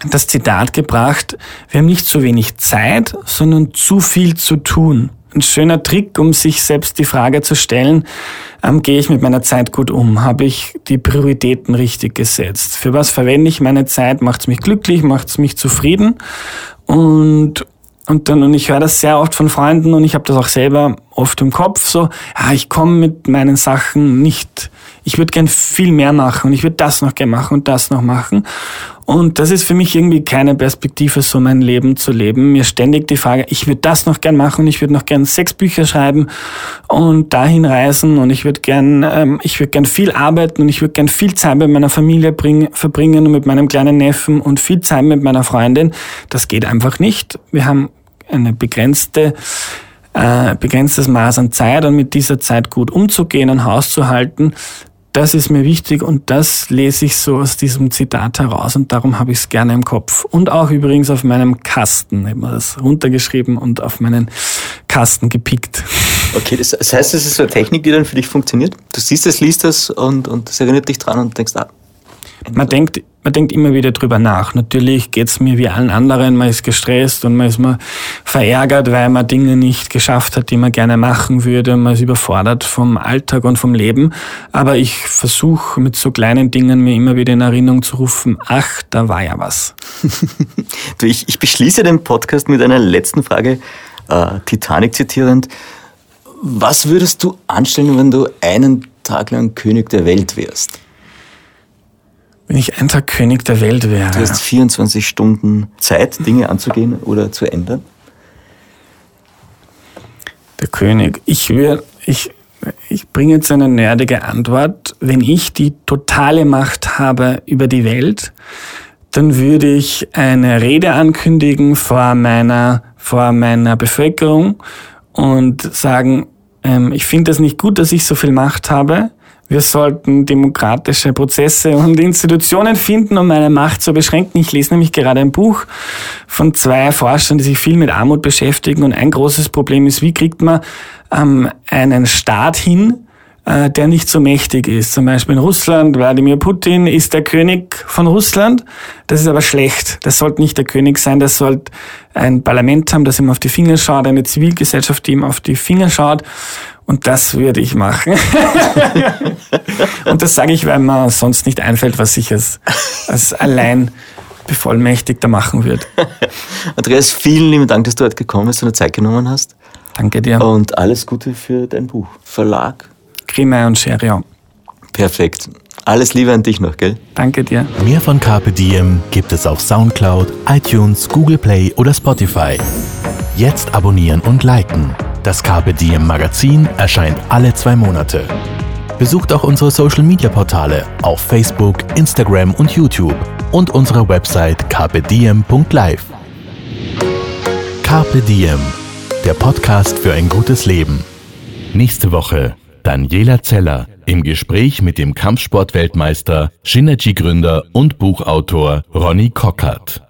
C: das Zitat gebracht, wir haben nicht zu wenig Zeit, sondern zu viel zu tun. Ein schöner Trick, um sich selbst die Frage zu stellen, ähm, gehe ich mit meiner Zeit gut um? Habe ich die Prioritäten richtig gesetzt? Für was verwende ich meine Zeit? Macht es mich glücklich? Macht es mich zufrieden? Und und dann und ich höre das sehr oft von Freunden und ich habe das auch selber oft im Kopf so, ja, ich komme mit meinen Sachen nicht. Ich würde gern viel mehr machen und ich würde das noch gern machen und das noch machen. Und das ist für mich irgendwie keine Perspektive, so mein Leben zu leben. Mir ständig die Frage, ich würde das noch gern machen, ich würde noch gern sechs Bücher schreiben und dahin reisen und ich würde gern, ähm, ich würde gern viel arbeiten und ich würde gern viel Zeit mit meiner Familie bring, verbringen und mit meinem kleinen Neffen und viel Zeit mit meiner Freundin. Das geht einfach nicht. Wir haben eine begrenzte äh, begrenztes Maß an Zeit und mit dieser Zeit gut umzugehen und Haus zu halten, das ist mir wichtig und das lese ich so aus diesem Zitat heraus und darum habe ich es gerne im Kopf. Und auch übrigens auf meinem Kasten, ich habe das runtergeschrieben und auf meinen Kasten gepickt.
B: Okay, das, das heißt, es ist so eine Technik, die dann für dich funktioniert? Du siehst es, liest es und, und das erinnert dich dran und denkst, ah.
C: Man denkt, man denkt immer wieder drüber nach. Natürlich geht's mir wie allen anderen, man ist gestresst und man ist mal verärgert, weil man Dinge nicht geschafft hat, die man gerne machen würde. Man ist überfordert vom Alltag und vom Leben. Aber ich versuche mit so kleinen Dingen mir immer wieder in Erinnerung zu rufen, ach, da war ja was.
B: ich, ich beschließe den Podcast mit einer letzten Frage, äh, Titanic zitierend. Was würdest du anstellen, wenn du einen Tag lang König der Welt wärst?
C: Wenn ich ein Tag König der Welt wäre.
B: Du hast 24 Stunden Zeit, Dinge anzugehen oder zu ändern.
C: Der König. Ich würde, ich, ich bringe jetzt eine nerdige Antwort. Wenn ich die totale Macht habe über die Welt, dann würde ich eine Rede ankündigen vor meiner, vor meiner Bevölkerung und sagen, ähm, ich finde es nicht gut, dass ich so viel Macht habe. Wir sollten demokratische Prozesse und Institutionen finden, um meine Macht zu beschränken. Ich lese nämlich gerade ein Buch von zwei Forschern, die sich viel mit Armut beschäftigen. Und ein großes Problem ist, wie kriegt man ähm, einen Staat hin, äh, der nicht so mächtig ist. Zum Beispiel in Russland, Wladimir Putin ist der König von Russland. Das ist aber schlecht. Das sollte nicht der König sein. Das sollte ein Parlament haben, das ihm auf die Finger schaut, eine Zivilgesellschaft, die ihm auf die Finger schaut. Und das würde ich machen. und das sage ich, weil mir sonst nicht einfällt, was ich als, als allein Bevollmächtigter machen würde.
B: Andreas, vielen lieben Dank, dass du heute gekommen bist und dir Zeit genommen hast.
C: Danke dir.
B: Und alles Gute für dein Buch. Verlag?
C: Grimme und Scheriau.
B: Perfekt. Alles Liebe an dich noch, gell?
C: Danke dir.
A: Mehr von Carpe Diem gibt es auf Soundcloud, iTunes, Google Play oder Spotify. Jetzt abonnieren und liken. Das Carpe Diem Magazin erscheint alle zwei Monate. Besucht auch unsere Social Media Portale auf Facebook, Instagram und YouTube und unsere Website carpediem.live. Carpe Diem, der Podcast für ein gutes Leben. Nächste Woche Daniela Zeller im Gespräch mit dem Kampfsportweltmeister, Synergy-Gründer und Buchautor Ronny Cockert.